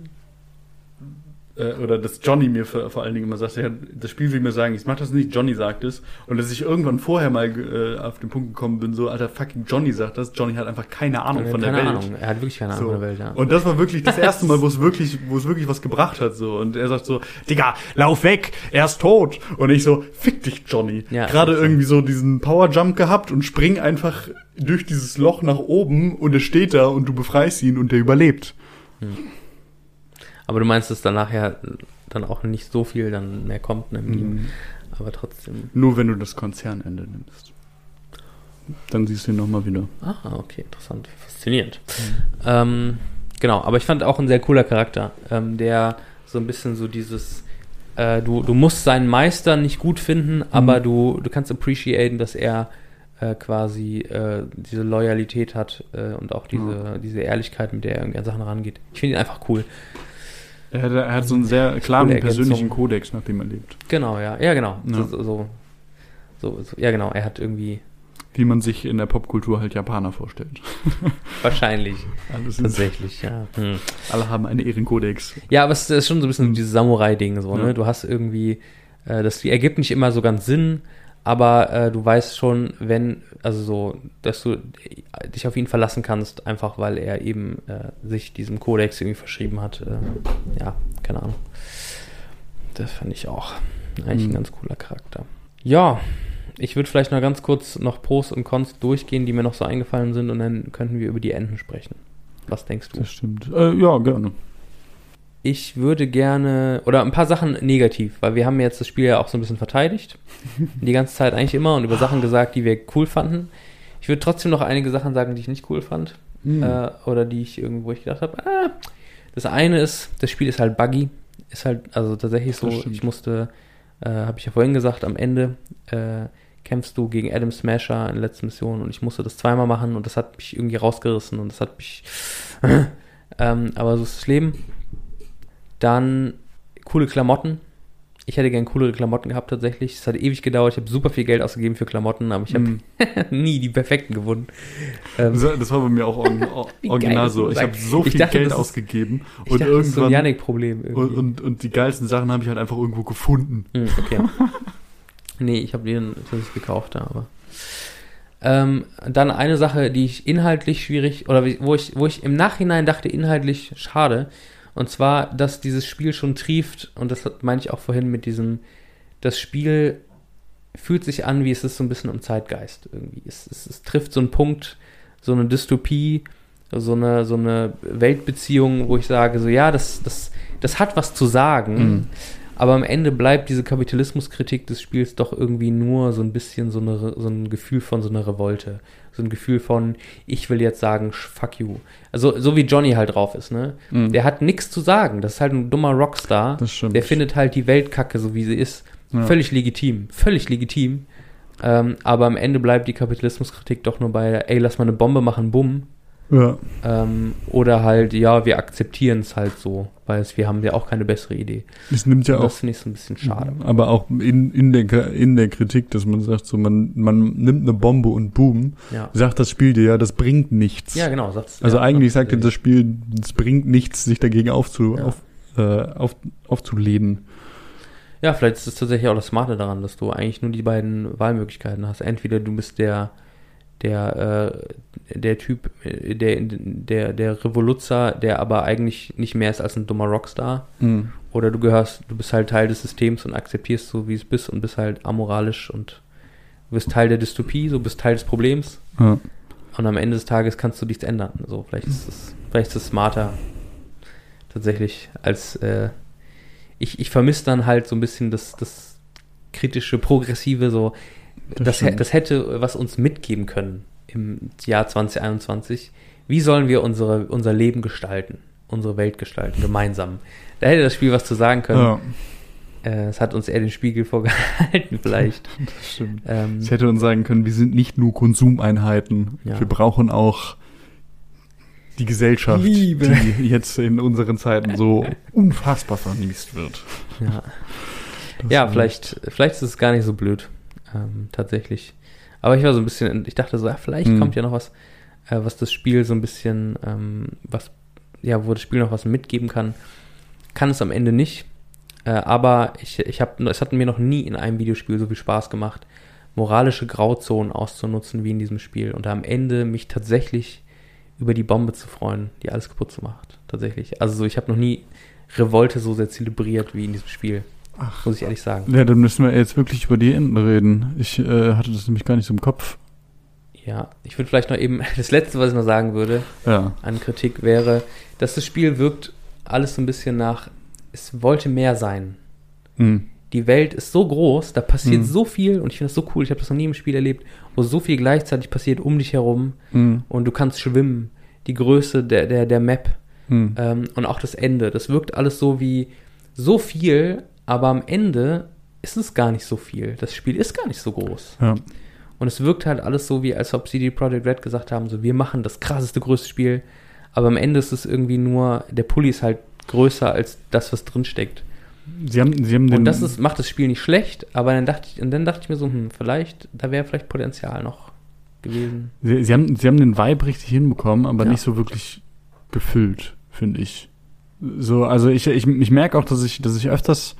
oder dass Johnny mir vor, allen Dingen immer sagt, ja, das Spiel will mir sagen, ich mach das nicht, Johnny sagt es. Und dass ich irgendwann vorher mal äh, auf den Punkt gekommen bin, so, alter, fucking Johnny sagt das, Johnny hat einfach keine Ahnung von keine der Welt. Ahnung, er hat wirklich keine Ahnung So. von der Welt, ja. Und das war wirklich das erste Mal, wo es wirklich, wo es wirklich was gebracht hat, so. Und er sagt so, Digga, lauf weg, er ist tot. Und ich so, fick dich, Johnny. Ja, Gerade irgendwie so diesen Power-Jump gehabt und spring einfach durch dieses Loch nach oben und er steht da und du befreist ihn und der überlebt. Aber du meinst, dass danach ja dann auch nicht so viel dann mehr kommt ne. Mhm. Aber trotzdem. Nur wenn du das Konzernende nimmst. Dann siehst du ihn nochmal wieder. Ah, okay, interessant, faszinierend. Ähm, genau, aber ich fand auch ein sehr cooler Charakter, ähm, der so ein bisschen so dieses, äh, du, du musst seinen Meister nicht gut finden, aber du, du kannst appreciaten, dass er äh, quasi äh, diese Loyalität hat äh, und auch diese, diese Ehrlichkeit, mit der er irgendwie an Sachen rangeht. Ich finde ihn einfach cool. Er hat, er hat so einen sehr klaren persönlichen Kodex, nach dem er lebt. Genau, ja, ja, genau. Ja. So, so, so, so, ja, genau. Er hat irgendwie Wie man sich in der Popkultur halt Japaner vorstellt. wahrscheinlich Alle, sind, tatsächlich, ja. Hm. alle haben einen Ehrenkodex. Ja, aber es ist schon so ein bisschen dieses Samurai-Ding so, Ja. ne? Du hast irgendwie, äh, das ergibt nicht immer so ganz Sinn, aber äh, du weißt schon, wenn, also so, dass du dich auf ihn verlassen kannst, einfach weil er eben äh, sich diesem Kodex irgendwie verschrieben hat. Äh, ja, keine Ahnung. Das fand ich auch eigentlich Mhm. ein ganz cooler Charakter. Ja, ich würde vielleicht noch ganz kurz noch Pros und Cons durchgehen, die mir noch so eingefallen sind und dann könnten wir über die Enden sprechen. Was denkst du? Das stimmt. Äh, ja, gerne. Ich würde gerne, oder ein paar Sachen negativ, weil wir haben jetzt das Spiel ja auch so ein bisschen verteidigt. die ganze Zeit eigentlich immer und über Sachen gesagt, die wir cool fanden. Ich würde trotzdem noch einige Sachen sagen, die ich nicht cool fand. Hm. Äh, oder die ich irgendwo ich gedacht habe, ah, das eine ist, das Spiel ist halt buggy. Ist halt, also tatsächlich so, stimmt. ich musste, äh, habe ich ja vorhin gesagt, am Ende äh, kämpfst du gegen Adam Smasher in der letzten Mission und ich musste das zweimal machen und das hat mich irgendwie rausgerissen und das hat mich. ähm, aber so ist das Leben. Dann coole Klamotten. Ich hätte gern coolere Klamotten gehabt tatsächlich. Es hat ewig gedauert. Ich habe super viel Geld ausgegeben für Klamotten, aber ich habe Hm. nie die perfekten gefunden. Ähm, Das war bei mir auch or Wie original so. Ich habe so viel dachte, Geld ist- ausgegeben und dachte, das ist so ein irgendwann Yannick-Problem und, irgendwie. und, und die geilsten Sachen habe ich halt einfach irgendwo gefunden. Hm, okay. nee, ich habe den tatsächlich gekauft, aber. Ähm, dann eine Sache, die ich inhaltlich schwierig, oder wo ich, wo ich im Nachhinein dachte, inhaltlich schade. Und zwar, dass dieses Spiel schon trieft, und das hat- meine ich auch vorhin mit diesem, das Spiel fühlt sich an, wie es ist so ein bisschen im Zeitgeist irgendwie. Es, es, es trifft so einen Punkt, so eine Dystopie, so eine, so eine Weltbeziehung, wo ich sage, so ja, das, das, das hat was zu sagen, Mhm. aber am Ende bleibt diese Kapitalismuskritik des Spiels doch irgendwie nur so ein bisschen so, eine, so ein Gefühl von so einer Revolte. So ein Gefühl von, ich will jetzt sagen, fuck you. Also, so wie Johnny halt drauf ist, ne? Mhm. Der hat nichts zu sagen. Das ist halt ein dummer Rockstar. Das stimmt. Der findet halt die Welt kacke, so wie sie ist. Ja. Völlig legitim. Völlig legitim. Ähm, aber am Ende bleibt die Kapitalismuskritik doch nur bei, ey, lass mal eine Bombe machen, bumm. Ja. Ähm, oder halt, ja, wir akzeptieren es halt so, weil es, wir haben ja auch keine bessere Idee. Es nimmt ja das auch, finde ich so ein bisschen schade. aber auch in, in, der, in der Kritik, dass man sagt, so man, man nimmt eine Bombe und boom, Ja, sagt das Spiel dir ja, das bringt nichts. ja genau. Sagt's, Also ja, eigentlich sagt dir das Spiel, es bringt nichts, sich dagegen aufzu, auf, äh, auf, aufzulehnen. Ja, vielleicht ist es tatsächlich auch das Smarte daran, dass du eigentlich nur die beiden Wahlmöglichkeiten hast. Entweder du bist der, der, äh, der Typ, äh, der, der, der Revoluzer, der aber eigentlich nicht mehr ist als ein dummer Rockstar. Mhm. Oder du gehörst, du bist halt Teil des Systems und akzeptierst so, wie es bist und bist halt amoralisch und du bist Teil der Dystopie, so bist Teil des Problems. Ja. Und am Ende des Tages kannst du nichts ändern. So, vielleicht ist es, vielleicht ist es smarter tatsächlich als äh, ich, ich vermisse dann halt so ein bisschen das, das kritische, progressive, so Das das, hätte was uns mitgeben können im Jahr 2021. Wie sollen wir unsere, unser Leben gestalten, unsere Welt gestalten, gemeinsam? Da hätte das Spiel was zu sagen können. Ja. Äh, es hat uns eher den Spiegel vorgehalten, vielleicht. Das stimmt. Ähm, Es hätte uns sagen können, wir sind nicht nur Konsumeinheiten. Ja. Wir brauchen auch die Gesellschaft, Liebe. die jetzt in unseren Zeiten so unfassbar vermisst wird. ja, ja vielleicht, vielleicht ist es gar nicht so blöd. Ähm, tatsächlich. Aber ich war so ein bisschen, ich dachte so, ja, vielleicht Mhm. kommt ja noch was, äh, was das Spiel so ein bisschen, ähm, was, ja, wo das Spiel noch was mitgeben kann. Kann es am Ende nicht. Äh, aber ich, ich habe, es hat mir noch nie in einem Videospiel so viel Spaß gemacht, moralische Grauzonen auszunutzen wie in diesem Spiel und am Ende mich tatsächlich über die Bombe zu freuen, die alles kaputt macht. Tatsächlich. Also so, ich habe noch nie Revolte so sehr zelebriert wie in diesem Spiel. Ach. Muss ich ehrlich sagen. Ja, dann müssen wir jetzt wirklich über die Enden reden. Ich äh, hatte das nämlich gar nicht so im Kopf. Ja, ich würde vielleicht noch eben, das letzte, was ich noch sagen würde Ja. an Kritik wäre, dass das Spiel wirkt alles so ein bisschen nach, es wollte mehr sein. Hm. Die Welt ist so groß, da passiert Mhm. so viel und ich finde das so cool, ich habe das noch nie im Spiel erlebt, wo so viel gleichzeitig passiert um dich herum Hm. und du kannst schwimmen, die Größe der, der, der Map Hm. ähm, und auch das Ende. Das wirkt alles so wie so viel, aber am Ende ist es gar nicht so viel. Das Spiel ist gar nicht so groß. Ja. Und es wirkt halt alles so, wie als ob CD Projekt Red gesagt haben, so wir machen das krasseste, größte Spiel, aber am Ende ist es irgendwie nur, der Pulli ist halt größer als das, was drin steckt. Sie haben, sie haben den. Und das ist, macht das Spiel nicht schlecht, aber dann dachte ich, und dann dachte ich mir so, hm, vielleicht, da wäre vielleicht Potenzial noch gewesen. Sie, sie, haben, sie haben den Vibe richtig hinbekommen, aber Ja. nicht so wirklich gefüllt, finde ich. So, also ich, ich, ich merke auch, dass ich, dass ich öfters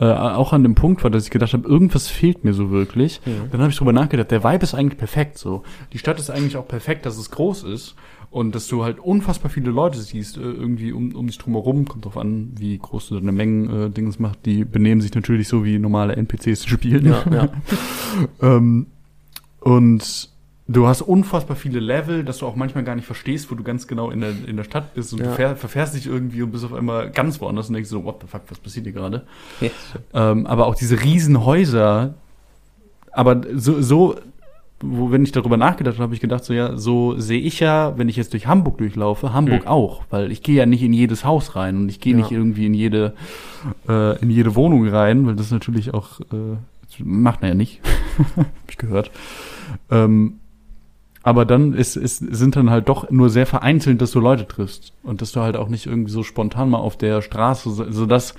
äh, auch an dem Punkt war, dass ich gedacht habe, irgendwas fehlt mir so wirklich. Mhm. Dann habe ich drüber nachgedacht, der Vibe ist eigentlich perfekt so. Die Stadt ist eigentlich auch perfekt, dass es groß ist und dass du halt unfassbar viele Leute siehst, äh, irgendwie um, um dich drumherum. Kommt drauf an, wie groß du deine Mengen äh, Dingens macht. Die benehmen sich natürlich so, wie normale NPCs spielen. Ja, ja. Ähm, und du hast unfassbar viele Level, dass du auch manchmal gar nicht verstehst, wo du ganz genau in der, in der Stadt bist und Ja. du fähr, verfährst dich irgendwie und bist auf einmal ganz woanders und denkst so, what the fuck, was passiert hier gerade? Ähm, aber auch diese riesen Häuser, aber so, so wo, wenn ich darüber nachgedacht habe, habe ich gedacht, so ja, so sehe ich ja, wenn ich jetzt durch Hamburg durchlaufe, Hamburg Hm. auch, weil ich gehe ja nicht in jedes Haus rein und ich gehe Ja. nicht irgendwie in jede äh, in jede Wohnung rein, weil das natürlich auch äh, macht man ja nicht, habe ich gehört. Ähm, aber dann ist, ist, sind dann halt doch nur sehr vereinzelt, dass du Leute triffst und dass du halt auch nicht irgendwie so spontan mal auf der Straße, so, so das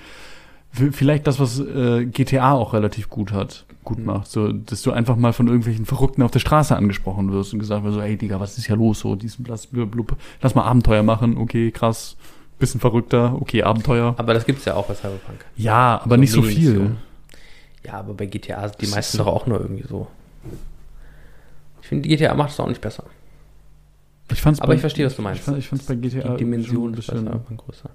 v- vielleicht das, was äh, GTA auch relativ gut hat, gut Mhm. macht, so, dass du einfach mal von irgendwelchen Verrückten auf der Straße angesprochen wirst und gesagt wird so, ey Digga, was ist hier los, so, diesen Blass, blub, blub. lass mal Abenteuer machen, okay, krass, bisschen verrückter, okay, Abenteuer. Aber das gibt's ja auch bei Cyberpunk. Ja, aber nicht so viel. Ja, aber bei GTA sind die Das meisten ist doch auch nur irgendwie so. Ich finde, GTA macht es auch nicht besser. Ich fand's Aber bei- ich verstehe, was du meinst. Ich, fand, ich fand's bei GTA Die Dimension schon ist Cyberpunk größer.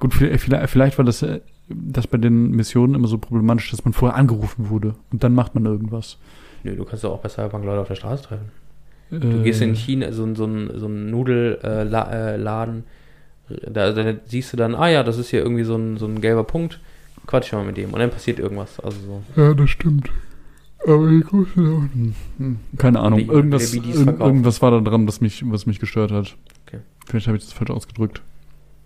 Gut, vielleicht, vielleicht- war das, äh, das bei den Missionen immer so problematisch, dass man vorher angerufen wurde und dann macht man irgendwas. Nö, du kannst doch auch bei Cyberpunk Leute auf der Straße treffen. Äh, Du gehst in China, so, ein- so ein, so ein Nudelladen, äh, äh, da, da siehst du dann, ah ja, das ist hier irgendwie so ein, so ein gelber Punkt, quatsch mal mit dem und dann passiert irgendwas. Also so. Ja, das stimmt. Keine Ahnung. Wie- Irgendwas, wie die es irgend, verkaufen. irgendwas war da dran, was mich, was mich gestört hat. Okay. Vielleicht habe ich das falsch ausgedrückt.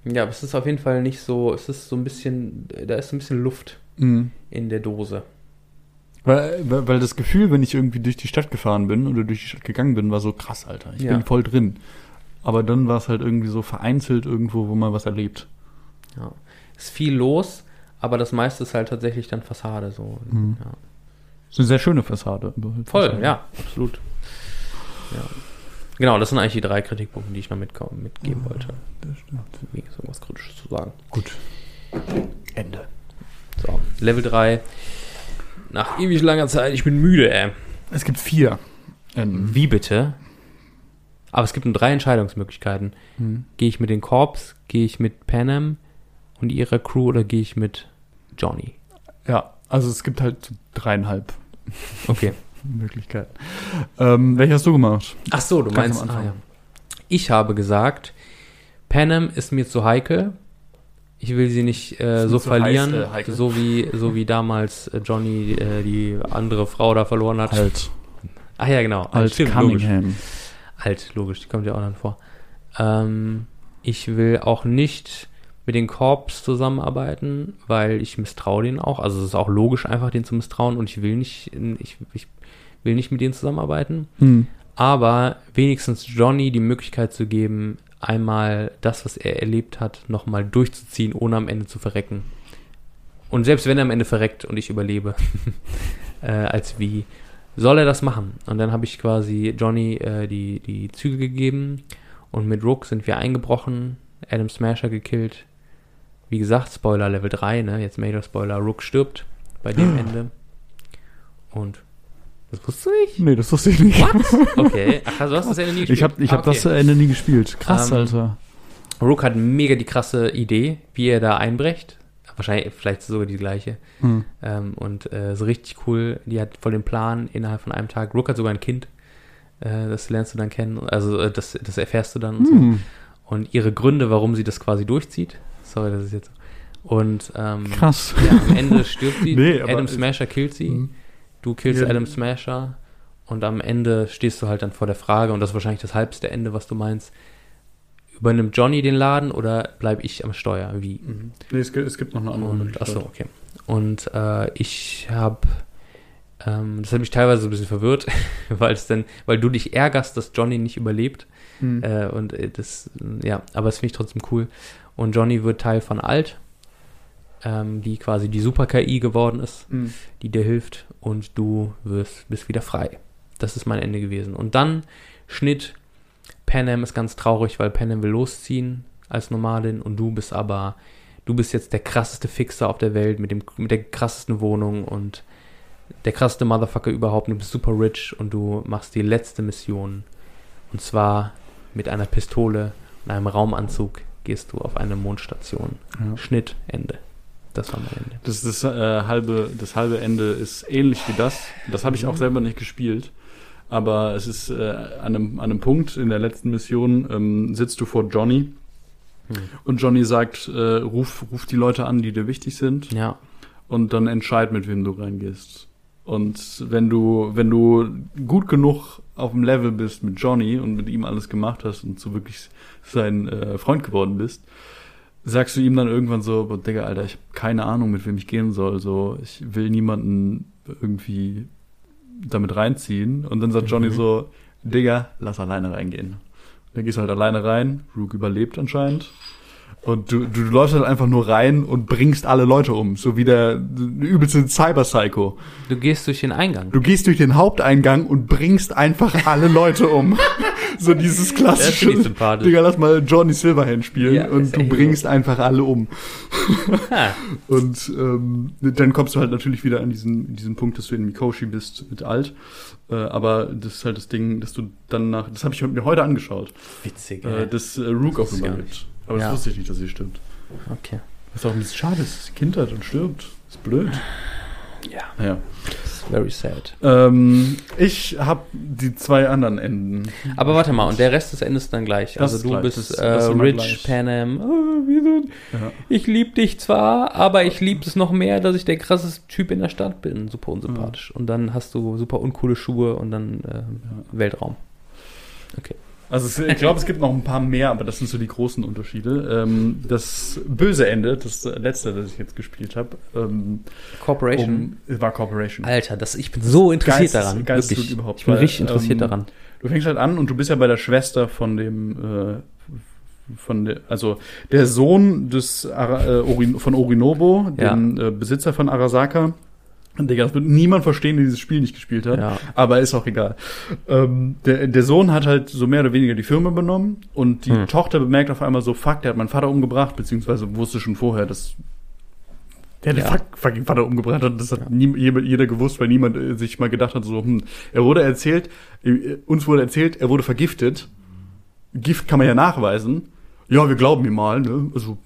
Ja, aber es ist auf jeden Fall nicht so, es ist so ein bisschen, da ist ein bisschen Luft in der Dose. Weil, weil, weil das Gefühl, wenn ich irgendwie durch die Stadt gefahren bin oder durch die Stadt gegangen bin, war so krass, Alter. Ich Ja. bin voll drin. Aber dann war es halt irgendwie so vereinzelt irgendwo, wo man was erlebt. Ja. Ist viel los, aber das meiste ist halt tatsächlich dann Fassade so. Mhm. Ja. Ist eine sehr schöne Fassade. Voll, Fassade. ja, absolut. Ja. Genau, das sind eigentlich die drei Kritikpunkte, die ich noch mitkommen, mitgeben wollte. Das stimmt. Wegen so was Kritisches zu sagen. Gut. Ende. So, Level 3. Nach ewig langer Zeit, ich bin müde, ey. Es gibt vier Enden. Wie bitte? Aber es gibt nur drei Entscheidungsmöglichkeiten. Mhm. Gehe ich mit den Corps, gehe ich mit Panem und ihrer Crew oder gehe ich mit Johnny? Ja, also es gibt halt dreieinhalb Okay. Möglichkeiten. Ähm, welche hast du gemacht? Ach so, du Ganz meinst. Ah, ja. Ich habe gesagt, Panem ist mir zu heikel. Ich will sie nicht äh, so verlieren, heiß, äh, so wie so wie damals äh, Johnny äh, die andere Frau da verloren hat. Alt. Ach ja, genau. Alt Stimmt, logisch. Cunningham. Alt, logisch, die kommt ja auch dann vor. Ähm, ich will auch nicht mit den Korps zusammenarbeiten, weil ich misstraue denen auch. Also es ist auch logisch, einfach denen zu misstrauen und ich will nicht, ich, ich will nicht mit denen zusammenarbeiten. Hm. Aber wenigstens Johnny die Möglichkeit zu geben, einmal das, was er erlebt hat, nochmal durchzuziehen, ohne am Ende zu verrecken. Und selbst wenn er am Ende verreckt und ich überlebe, äh, als wie, soll er das machen? Und dann habe ich quasi Johnny äh, die, die Züge gegeben und mit Rook sind wir eingebrochen, Adam Smasher gekillt. Wie gesagt, Spoiler Level 3, ne? Jetzt Major Spoiler, Rook stirbt bei dem Ende. Und das wusstest du nicht? Nee, das wusste ich nicht. What? Okay, ach, du hast das Ende nie gespielt. Ich habe ich Ah, hab das Ende nie gespielt. Krass, Ähm, Alter. Rook hat mega die krasse Idee, wie er da einbrecht. Wahrscheinlich, vielleicht sogar die gleiche. Hm. Ähm, und äh, so richtig cool. Die hat voll den Plan innerhalb von einem Tag. Rook hat sogar ein Kind. Äh, das lernst du dann kennen. Also äh, das, das erfährst du dann und so. Hm. Und ihre Gründe, warum sie das quasi durchzieht. Sorry, das ist jetzt so. Und ähm, Krass. ja, am Ende stirbt sie. Nee, Adam Smasher killt sie. Hm. Du killst Ja. Adam Smasher. Und am Ende stehst du halt dann vor der Frage, und das ist wahrscheinlich das halbste Ende, was du meinst. Übernimmt Johnny den Laden oder bleibe ich am Steuer? Wie? Mhm. Nee, es gibt, es gibt noch eine andere Und, achso, okay. Und äh, ich habe, ähm, das hat mich teilweise so ein bisschen verwirrt, weil es dann, weil du dich ärgerst, dass Johnny nicht überlebt. Hm. Äh, und äh, das, ja, aber das finde ich trotzdem cool. Und Johnny wird Teil von Alt, ähm, die quasi die Super-KI geworden ist, Hm. die dir hilft und du wirst, bist wieder frei. Das ist mein Ende gewesen. Und dann Schnitt, Panem ist ganz traurig, weil Panem will losziehen als Nomadin und du bist aber, du bist jetzt der krasseste Fixer auf der Welt mit, dem, mit der krassesten Wohnung und der krasseste Motherfucker überhaupt. Du bist super rich und du machst die letzte Mission. Und zwar mit einer Pistole und einem Raumanzug gehst du auf eine Mondstation. Ja. Schnitt, Ende. Das war mein Ende. Das, das, äh, halbe, das halbe Ende ist ähnlich wie das. Das habe ich auch selber nicht gespielt. Aber es ist äh, an, einem, an einem Punkt in der letzten Mission, ähm, sitzt du vor Johnny Hm. und Johnny sagt, äh, ruf, ruf die Leute an, die dir wichtig sind Ja, und dann entscheid, mit wem du reingehst. Und wenn du, wenn du gut genug auf dem Level bist mit Johnny und mit ihm alles gemacht hast und so wirklich sein äh, Freund geworden bist, sagst du ihm dann irgendwann so, "Boah, Digga, Alter, ich habe keine Ahnung, mit wem ich gehen soll. So, ich will niemanden irgendwie damit reinziehen. Und dann sagt Johnny Mhm. so, Digga, lass alleine reingehen. Dann gehst du halt alleine rein. Rook überlebt anscheinend. Und du, du läufst halt einfach nur rein und bringst alle Leute um. So wie der, übelste Cyber-Psycho. du gehst durch den Eingang. Du gehst durch den Haupteingang und bringst einfach alle Leute um. so dieses Das klassische. Digga, lass mal Johnny Silverhand spielen Ja, und du echt so. bringst einfach alle um. Und ähm, dann kommst du halt natürlich wieder an diesen, diesen Punkt, dass du in Mikoshi bist mit alt. Äh, aber das ist halt das Ding, dass du dann nach, das habe ich mir heute angeschaut, Witzig, äh, ey. dass äh, Rook ich gar überlebt. Aber Ja. das wusste ich nicht, dass sie stimmt. Okay. Was auch ein bisschen schade ist, die Kindheit und stirbt. Ist blöd. Ja, Naja. very sad. Ähm, ich habe die zwei anderen Enden. Aber warte mal, und der Rest des Endes dann gleich. Das also ist du gleich, bist das- äh, das ist Rich, gleich. Panem. Oh? Ja. Ich lieb dich zwar, aber ich lieb es noch mehr, dass ich der krasseste Typ in der Stadt bin. Super unsympathisch. Und dann hast du super uncoole Schuhe und dann ähm, Weltraum. Also ich glaube, es gibt noch ein paar mehr, aber das sind so die großen Unterschiede. Ähm, das böse Ende, das letzte, das ich jetzt gespielt habe, ähm, Corporation. um, war Corporation. Alter, das, ich bin so interessiert Geistes- daran. Geistesgut Wirklich. überhaupt, ich bin weil, richtig interessiert ähm, daran. Du fängst halt an und du bist ja bei der Schwester von dem, äh, von der, also der Sohn des Ara, äh, Orin, von Orinobo, Ja. dem äh, Besitzer von Arasaka. Digga, das wird niemand verstehen, der dieses Spiel nicht gespielt hat. Ja. Aber ist auch egal. Ähm, der, der Sohn hat halt so mehr oder weniger die Firma übernommen und die Hm. Tochter bemerkt auf einmal so, fuck, der hat meinen Vater umgebracht, beziehungsweise wusste schon vorher, dass der den Ja. fuck, fucking Vater umgebracht hat. Das hat Ja. nie, jeder, jeder gewusst, weil niemand äh, sich mal gedacht hat, so, hm, er wurde erzählt, äh, uns wurde erzählt, er wurde vergiftet. Gift kann man ja nachweisen. Ja, wir glauben ihm mal, ne? Also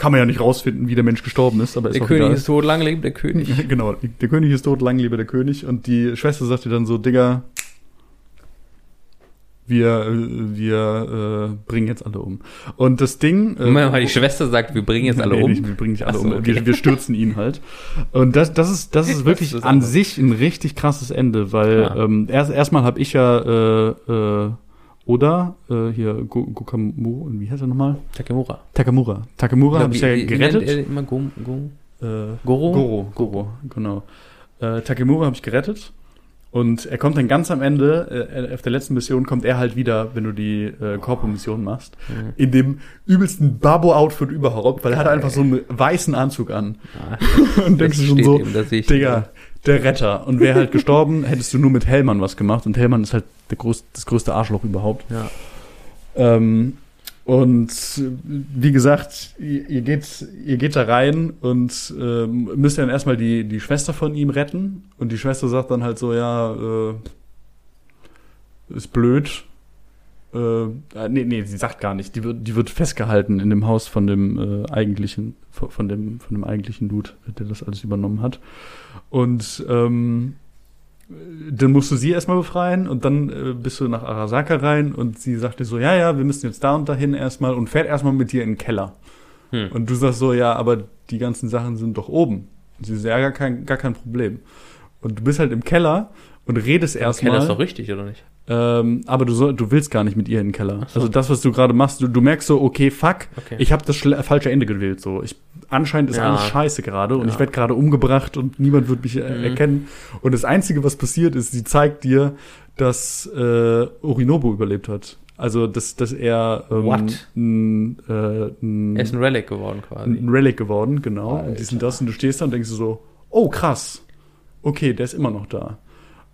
kann man ja nicht rausfinden, wie der Mensch gestorben ist, aber ist Der auch König egal. ist tot, lang lebt der König. genau, der König ist tot, lang lebe der König. Und die Schwester sagte dann so, Digga, wir, wir äh, bringen jetzt alle um. Und das Ding... äh, Moment mal, die Schwester sagt, wir bringen jetzt alle Nee, um. Nicht, wir bringen nicht alle so, um. okay. Wir, wir stürzen ihn halt. Und das, das ist, das ist wirklich Das ist an sich ein richtig krasses Ende, weil Ja. ähm, erst erstmal habe ich ja äh, äh, Oda, äh, hier Go Gokamu, wie heißt er nochmal? Takemura. Takamura. Takamura habe ich ja Wie- wie gerettet. nennt er immer Gum, Gum? Äh, Goro? Goro, Goro, genau. Äh, Takemura habe ich gerettet. Und er kommt dann ganz am Ende, äh, auf der letzten Mission kommt er halt wieder, wenn du die äh, Corpo-Mission machst, Mhm. in dem übelsten Babo-Outfit überhaupt, weil er hat einfach so einen weißen Anzug an. Ah, Und denkst du schon so, Digga, der Retter. Und wäre halt gestorben, hättest du nur mit Hellmann was gemacht. Und Hellmann ist halt der größ das größte Arschloch überhaupt. Ja. Ähm, und wie gesagt, ihr, ihr, geht, ihr geht da rein und ähm, müsst dann erstmal die, die Schwester von ihm retten. Und die Schwester sagt dann halt so, ja, äh, ist blöd. Äh, äh, nee, nee, sie sagt gar nicht. Die wird, die wird festgehalten in dem Haus von dem äh, eigentlichen, von, dem, von dem eigentlichen Dude, der das alles übernommen hat. Und ähm, dann musst du sie erstmal befreien und dann äh, bist du nach Arasaka rein und sie sagt dir so, ja, ja, wir müssen jetzt da und dahin erstmal und fährt erstmal mit dir in den Keller. Hm. Und du sagst so, ja, aber die ganzen Sachen sind doch oben. Und sie sagt, ja, gar kein, gar kein Problem. Und du bist halt im Keller und redest Okay, das ist erstmal. doch richtig, oder nicht? Ähm, aber du, soll, du willst gar nicht mit ihr in den Keller. So. Also das, was du gerade machst, du, du merkst so, okay, fuck, Okay. ich habe das falsche Ende gewählt. So, ich anscheinend ist Ja. alles scheiße gerade und Ja. ich werde gerade umgebracht und niemand wird mich äh, Mhm. erkennen. Und das Einzige, was passiert ist, sie zeigt dir, dass äh, Orinobu überlebt hat. Also dass, dass er ähm, äh, er ist ein Relic geworden quasi. ein Relic geworden, genau. Und die sind Alter. das und du stehst da und denkst so, oh krass, okay, der ist immer noch da.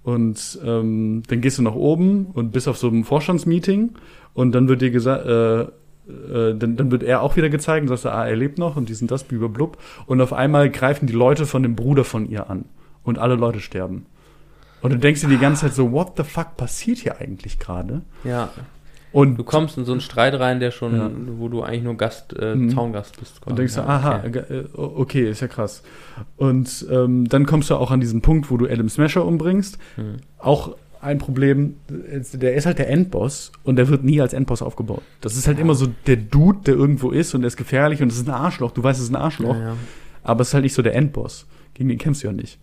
Und ähm, dann gehst du nach oben und bist auf so einem Vorstandsmeeting und dann wird dir gesagt, äh, äh, dann, dann wird er auch wieder gezeigt und sagst, du, ah, er lebt noch und die sind das, blub. Und auf einmal greifen die Leute von dem Bruder von ihr an und alle Leute sterben. Und du denkst dir die ganze Zeit so, what the fuck passiert hier eigentlich gerade? Ja. Und Du kommst in so einen Streit rein, der schon, Ja. wo du eigentlich nur Gast, äh, Mhm. Zaungast bist. Und denkst du, Ja, aha, okay. äh, okay, ist ja krass. Und ähm, dann kommst du auch an diesen Punkt, wo du Adam Smasher umbringst. Hm. Auch ein Problem, der ist halt der Endboss und der wird nie als Endboss aufgebaut. Das ist halt Ja. immer so der Dude, der irgendwo ist und der ist gefährlich und es ist ein Arschloch. Du weißt, es ist ein Arschloch, Ja, aber es ist halt nicht so der Endboss. Gegen den kämpfst du ja nicht.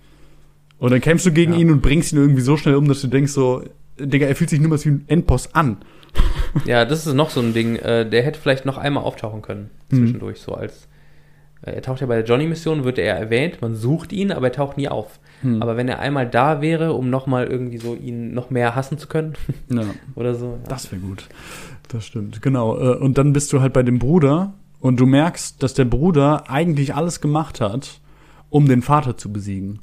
Und dann kämpfst du gegen ihn und bringst ihn irgendwie so schnell um, dass du denkst so, Digga, er fühlt sich niemals wie ein Endboss an. ja, das ist noch so ein Ding. Äh, der hätte vielleicht noch einmal auftauchen können Mhm. zwischendurch, so als. Äh, er taucht ja bei der Johnny-Mission, wird er erwähnt, man sucht ihn, aber er taucht nie auf. Hm. Aber wenn er einmal da wäre, um nochmal irgendwie so ihn noch mehr hassen zu können ja. oder so. Ja. Das wäre gut. Das stimmt, genau. Äh, Und dann bist du halt bei dem Bruder und du merkst, dass der Bruder eigentlich alles gemacht hat, um den Vater zu besiegen.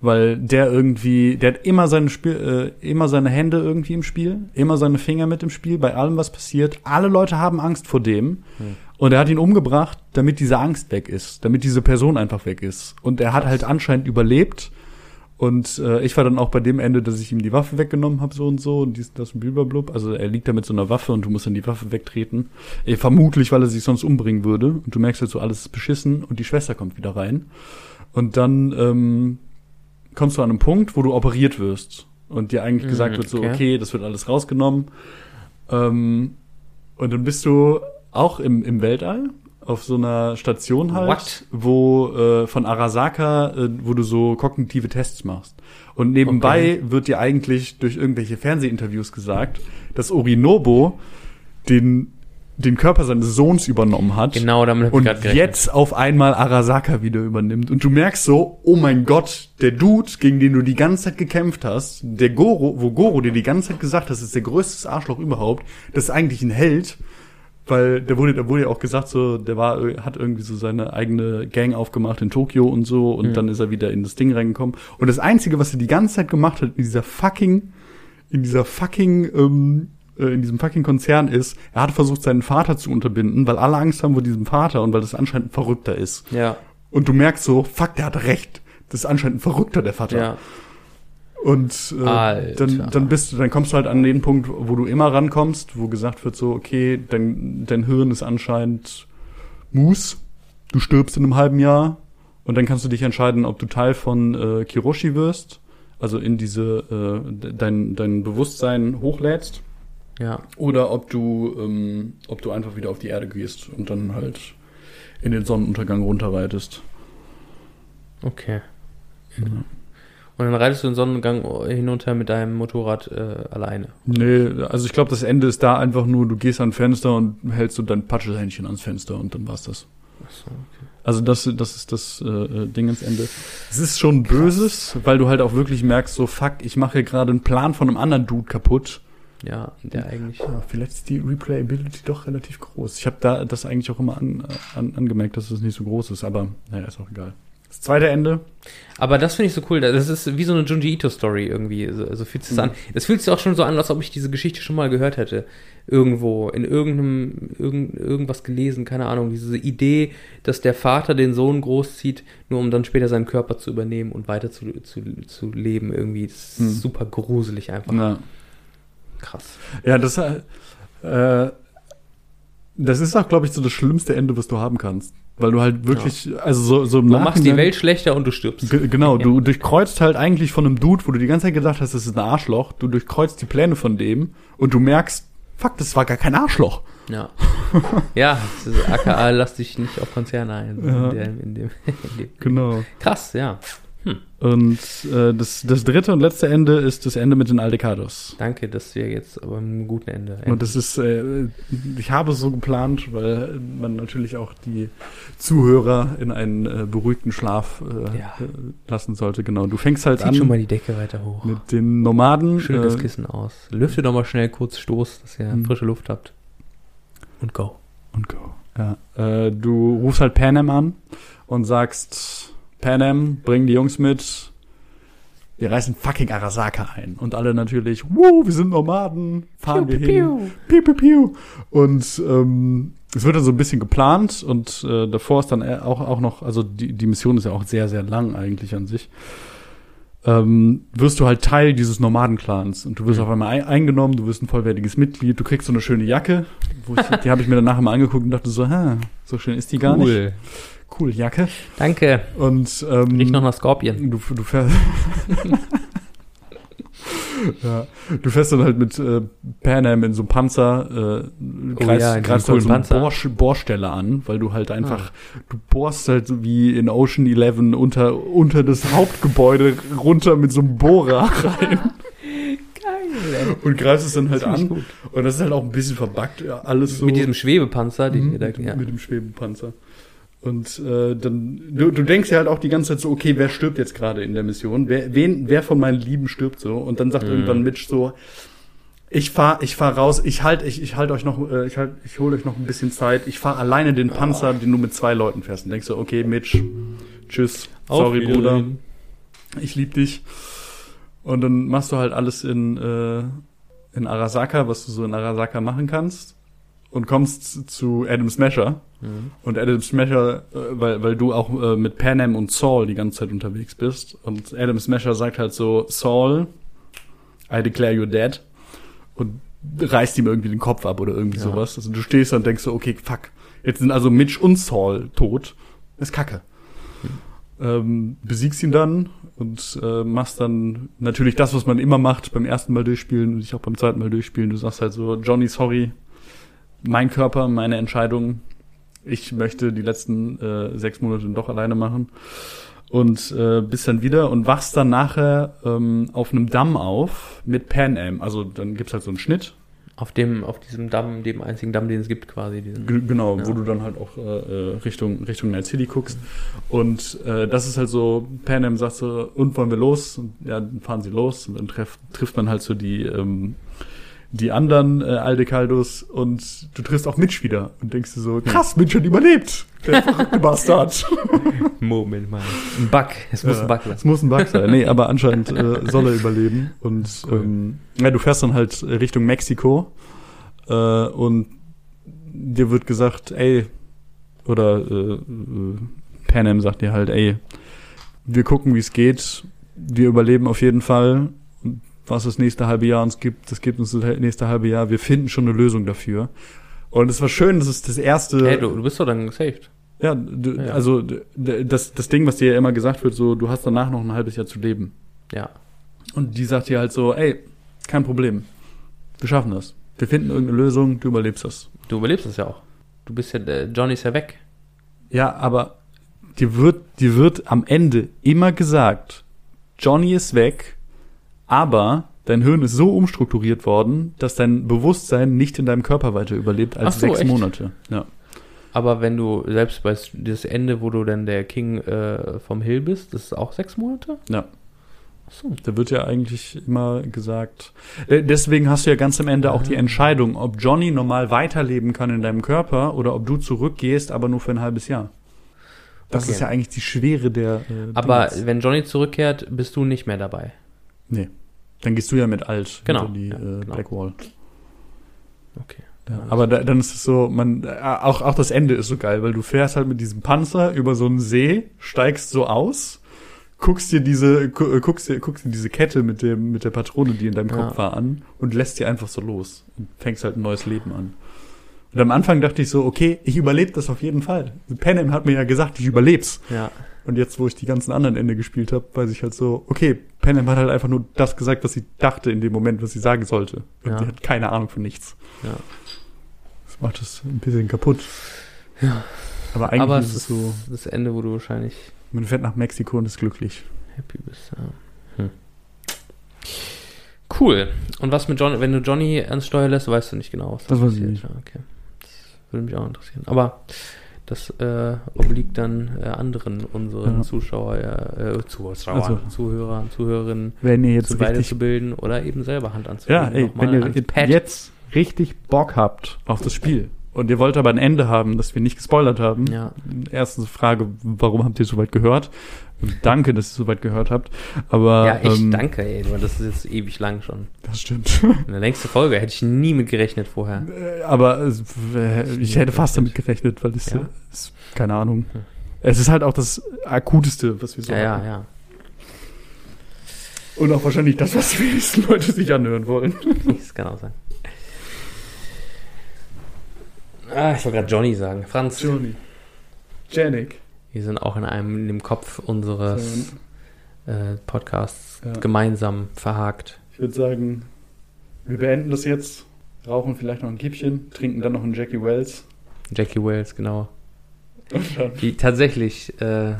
Weil der irgendwie, der hat immer seine Spiel, äh, immer seine Hände irgendwie im Spiel, immer seine Finger mit im Spiel, bei allem, was passiert. Alle Leute haben Angst vor dem. Hm. Und er hat ihn umgebracht, damit diese Angst weg ist, damit diese Person einfach weg ist. Und er hat halt anscheinend überlebt. Und äh, ich war dann auch bei dem Ende, dass ich ihm die Waffe weggenommen habe, so und so, und dies, das und blub. Also er liegt da mit so einer Waffe und du musst dann die Waffe wegtreten. Äh, vermutlich, weil er sich sonst umbringen würde. Und du merkst halt so, alles ist beschissen und die Schwester kommt wieder rein. Und dann ähm, kommst du an einen Punkt, wo du operiert wirst. Und dir eigentlich Mhm, gesagt wird so, okay. okay, das wird alles rausgenommen. Ähm, und dann bist du auch im, im Weltall auf so einer Station halt, What? wo äh, von Arasaka, äh, wo du so kognitive Tests machst. Und nebenbei wird dir eigentlich durch irgendwelche Fernsehinterviews gesagt, dass Orinobo den den Körper seines Sohns übernommen hat Genau, damit und jetzt auf einmal Arasaka wieder übernimmt. Und du merkst so, oh mein Gott, der Dude, gegen den du die ganze Zeit gekämpft hast, der Goro, wo Goro dir die ganze Zeit gesagt hat, das ist der größte Arschloch überhaupt, das ist eigentlich ein Held, weil der wurde, da wurde ja auch gesagt, so, der war, hat irgendwie so seine eigene Gang aufgemacht in Tokio und so, und Mhm. dann ist er wieder in das Ding reingekommen. Und das Einzige, was er die ganze Zeit gemacht hat, in dieser fucking, in dieser fucking, ähm, äh, in diesem fucking Konzern ist, er hat versucht, seinen Vater zu unterbinden, weil alle Angst haben vor diesem Vater und weil das anscheinend ein Verrückter ist. Ja, Und du merkst so, fuck, der hat recht. Das ist anscheinend ein Verrückter, der Vater. ja. Und äh, Alter. dann, dann bist du, dann kommst du halt an den Punkt, wo du immer rankommst, wo gesagt wird so, okay, dein, dein Hirn ist anscheinend Mus, du stirbst in einem halben Jahr und dann kannst du dich entscheiden, ob du Teil von äh, Kiroshi wirst, also in diese äh, de- dein, dein Bewusstsein hochlädst, Ja. oder ob du, ähm, ob du einfach wieder auf die Erde gehst und dann halt in den Sonnenuntergang runterreitest. Okay. Und dann reitest du den Sonnengang hinunter mit deinem Motorrad äh, alleine. Nee, also ich glaube, das Ende ist da einfach nur, du gehst an ein Fenster und hältst so dein Patschehändchen ans Fenster und dann war's das. Achso, okay. Also das, das ist das äh, äh, Ding ins Ende. Es ist schon Böses, weil du halt auch wirklich merkst, so fuck, ich mache hier gerade einen Plan von einem anderen Dude kaputt. Ja, der eigentlich. Ja, vielleicht ist die Replayability doch relativ groß. Ich habe da das eigentlich auch immer an, an, angemerkt, dass es nicht so groß ist, aber naja, ist auch egal. Das zweite Ende. Aber das finde ich so cool. Das ist wie so eine Junji Ito-Story irgendwie. So, so fühlt sich Mhm. an. Es fühlt sich auch schon so an, als ob ich diese Geschichte schon mal gehört hätte. Irgendwo, in irgendeinem, irgend, irgendwas gelesen, keine Ahnung. Diese Idee, dass der Vater den Sohn großzieht, nur um dann später seinen Körper zu übernehmen und weiter zu, zu, zu leben irgendwie. Das ist Mhm. super gruselig einfach. Ja, Krass. ja das, äh, das ist auch, glaube ich, so das schlimmste Ende, was du haben kannst. Weil du halt wirklich, also so, so im Du machst die Welt schlechter und du stirbst. Ge- Genau, du durchkreuzt halt eigentlich von einem Dude, wo du die ganze Zeit gedacht hast, das ist ein Arschloch. Du durchkreuzt die Pläne von dem und du merkst, fuck, das war gar kein Arschloch. Ja. ja, AKA, lass dich nicht auf Konzerne ein. Ja. In, der, in, dem, in dem. Genau. Krass, ja. Und äh, das, das dritte und letzte Ende ist das Ende mit den Aldecados. Danke, dass wir jetzt aber einem guten Ende enden. Und das ist, äh, ich habe es so geplant, weil man natürlich auch die Zuhörer in einen äh, beruhigten Schlaf äh, Ja. lassen sollte. Genau, du fängst halt Zieht an schon mal die Decke weiter hoch. mit den Nomaden. Schüttelt das äh, Kissen aus. Lüftet doch mal schnell kurz Stoß, dass ihr Mhm. frische Luft habt. Und go. Und go. Ja. Äh, du rufst halt Panem an und sagst, Panem, bring die Jungs mit. Wir reißen fucking Arasaka ein. Und alle natürlich, wow, wir sind Nomaden, fahren wir hin. Piu, piu, piu. Und ähm, es wird dann so ein bisschen geplant und äh, davor ist dann auch, auch noch, also die, die Mission ist ja auch sehr, sehr lang eigentlich an sich. Ähm, wirst du halt Teil dieses Nomadenclans und du wirst auf einmal ein, eingenommen, du wirst ein vollwertiges Mitglied, du kriegst so eine schöne Jacke, wo ich, die habe ich mir danach mal angeguckt und dachte so, ha, so schön ist die gar nicht. Cool. Jacke. Danke. Und ähm, Nicht noch nach Scorpion. Du, du fährst. ja, du fährst dann halt mit äh, Pan Am in so einem Panzer, äh, Oh greifst, ja, greifst halt so coolen eine Panzer. Bohr, Bohrstelle an, weil du halt einfach, du bohrst halt so wie in Ocean Eleven unter, unter das Hauptgebäude runter mit so einem Bohrer rein Geil, und greifst es dann halt an. gut. Und das ist halt auch ein bisschen verbuggt, ja, alles so. Mit diesem Schwebepanzer, den Mhm, wir da, mit, ja. mit dem Schwebepanzer. Und äh, dann, du, du denkst ja halt auch die ganze Zeit so, okay, wer stirbt jetzt gerade in der Mission? Wer, wen, wer von meinen Lieben stirbt so? Und dann sagt Mhm. irgendwann Mitch so, ich fahr, ich fahr raus, ich halt, ich, ich halt euch noch, äh, ich halt, ich hole euch noch ein bisschen Zeit, ich fahr alleine den Panzer, den du mit zwei Leuten fährst. Und denkst du, okay, Mitch, tschüss, sorry, Bruder, ich lieb dich. Und dann machst du halt alles in, äh, in Arasaka, was du so in Arasaka machen kannst. Und kommst zu Adam Smasher. Mhm. Und Adam Smasher, äh, weil, weil du auch äh, mit Panem und Saul die ganze Zeit unterwegs bist. Und Adam Smasher sagt halt so, Saul, I declare you dead. Und reißt ihm irgendwie den Kopf ab oder irgendwie Ja. sowas. Also du stehst da und denkst so, okay, fuck. Jetzt sind also Mitch und Saul tot. Das ist kacke. Ähm, besiegst ihn dann und äh, machst dann natürlich das, was man immer macht beim ersten Mal durchspielen und ich auch beim zweiten Mal durchspielen. Du sagst halt so, Johnny, sorry, mein Körper, meine Entscheidung. Ich möchte die letzten äh, sechs Monate doch alleine machen. Und äh, bist dann wieder und wachst dann nachher ähm, auf einem Damm auf mit Pan Am. Also dann gibt's halt so einen Schnitt. Auf dem, auf diesem Damm, dem einzigen Damm, den es gibt, quasi. Diesen, G genau, Ja. wo du dann halt auch äh, äh, Richtung, Richtung Night City guckst. Und äh, das ist halt so, Pan Am sagt so, und wollen wir los? Und ja, dann fahren sie los. Und dann treff, trifft man halt so die, ähm, die anderen äh, Aldecaldos und du triffst auch Mitch wieder und denkst dir so, krass, Mitch hat überlebt. Der verrückte Bastard. Moment mal. Ein Bug. Es muss Ja, ein Bug Es lassen. muss ein Bug sein. Nee, aber anscheinend äh, soll er überleben. Und Cool. ähm, ja, du fährst dann halt Richtung Mexiko äh, und dir wird gesagt, ey, oder äh, äh, Pan Am sagt dir halt, ey, wir gucken, wie es geht. Wir überleben auf jeden Fall. Was das nächste halbe Jahr uns gibt, das gibt uns das nächste halbe Jahr. Wir finden schon eine Lösung dafür. Und es war schön, das ist das erste. Hey, du, du bist doch dann gesaved. Ja, du, Ja. also das, das Ding, was dir ja immer gesagt wird, so, du hast danach noch ein halbes Jahr zu leben. Ja. Und die sagt dir halt so, ey, kein Problem. Wir schaffen das. Wir finden irgendeine Lösung, du überlebst das. Du überlebst das ja auch. Du bist ja, der Johnny ist ja weg. Ja, aber dir wird, dir wird am Ende immer gesagt, Johnny ist weg, aber dein Hirn ist so umstrukturiert worden, dass dein Bewusstsein nicht in deinem Körper weiter überlebt als so, sechs echt? Monate. Ja. Aber wenn du selbst bei das Ende, wo du dann der King äh, vom Hill bist, das ist auch sechs Monate? Ja. So. Da wird ja eigentlich immer gesagt. äh, Deswegen hast du ja ganz am Ende auch die Ah. Entscheidung, ob Johnny normal weiterleben kann in deinem Körper oder ob du zurückgehst, aber nur für ein halbes Jahr. Das Okay. ist ja eigentlich die Schwere der. Äh, Aber Dings. wenn Johnny zurückkehrt, bist du nicht mehr dabei. Nee, dann gehst du ja mit alt Genau, die ja, äh, genau. Blackwall. Okay. Ja, aber da, dann ist es so, man, äh, auch, auch das Ende ist so geil, weil du fährst halt mit diesem Panzer über so einen See, steigst so aus, guckst dir diese, äh, guckst dir, guckst dir diese Kette mit dem, mit der Patrone, die in deinem Ja. Kopf war, an und lässt dir einfach so los und fängst halt ein neues Leben an. Und am Anfang dachte ich so, okay, ich überlebe das auf jeden Fall. Panem hat mir ja gesagt, ich überleb's. Ja. Und jetzt, wo ich die ganzen anderen Ende gespielt habe, weiß ich halt so, okay, Panem hat halt einfach nur das gesagt, was sie dachte in dem Moment, was sie sagen sollte. Und Ja. sie hat keine Ahnung von nichts. Ja. Das macht es ein bisschen kaputt. Ja. Aber eigentlich Aber ist es so, das Ende, wo du wahrscheinlich man fährt nach Mexiko und ist glücklich. happy bist. Ja. Hm. Cool. Und was mit Johnny, wenn du Johnny ans Steuer lässt, weißt du nicht genau, was Das weiß ich passiert. nicht. Ja, okay. Das würde mich auch interessieren. Aber das äh, obliegt dann äh, anderen unseren Ja. Zuschauer, äh, Zuschauer, Also. Zuhörer, Zuhörerinnen Wenn ihr jetzt weiterzubilden oder eben selber Hand ja, anzulegen. ey, wenn ihr jetzt- richtig Bock habt auf das Spiel und ihr wollt aber ein Ende haben, das wir nicht gespoilert haben, Ja. erste Frage, warum habt ihr soweit gehört? Danke, dass ihr soweit gehört habt. Aber Ja, echt, ähm, danke, ey. du, Das ist jetzt ewig lang schon. Das stimmt. Eine längste Folge hätte ich nie mit gerechnet vorher. Äh, aber äh, ich hätte fast damit gerechnet, weil es Ja. ist, keine Ahnung. Es ist halt auch das akuteste, was wir so Ja, ja, haben. ja. Und auch wahrscheinlich das, was die wenigsten Leute sich anhören wollen. Das kann auch sein. Ah, ich wollte gerade Johnny sagen. Franz, Johnny. Janik. Wir sind auch in einem in dem Kopf unseres äh, Podcasts Ja. gemeinsam verhakt. Ich würde sagen, wir beenden das jetzt, rauchen vielleicht noch ein Kippchen, trinken dann noch einen Jackie Wells. Jackie Wells, genau. Die tatsächlich, äh,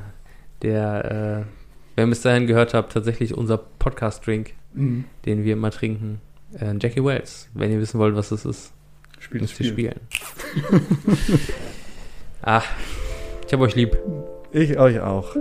der, äh, wer bis dahin gehört habt, tatsächlich unser Podcast-Drink, mhm. den wir immer trinken. Äh, Jackie Wells. Wenn ihr wissen wollt, was das ist, spielt das müsst ihr Spiel. spielen. Ach, ich hab euch lieb. Ich euch auch.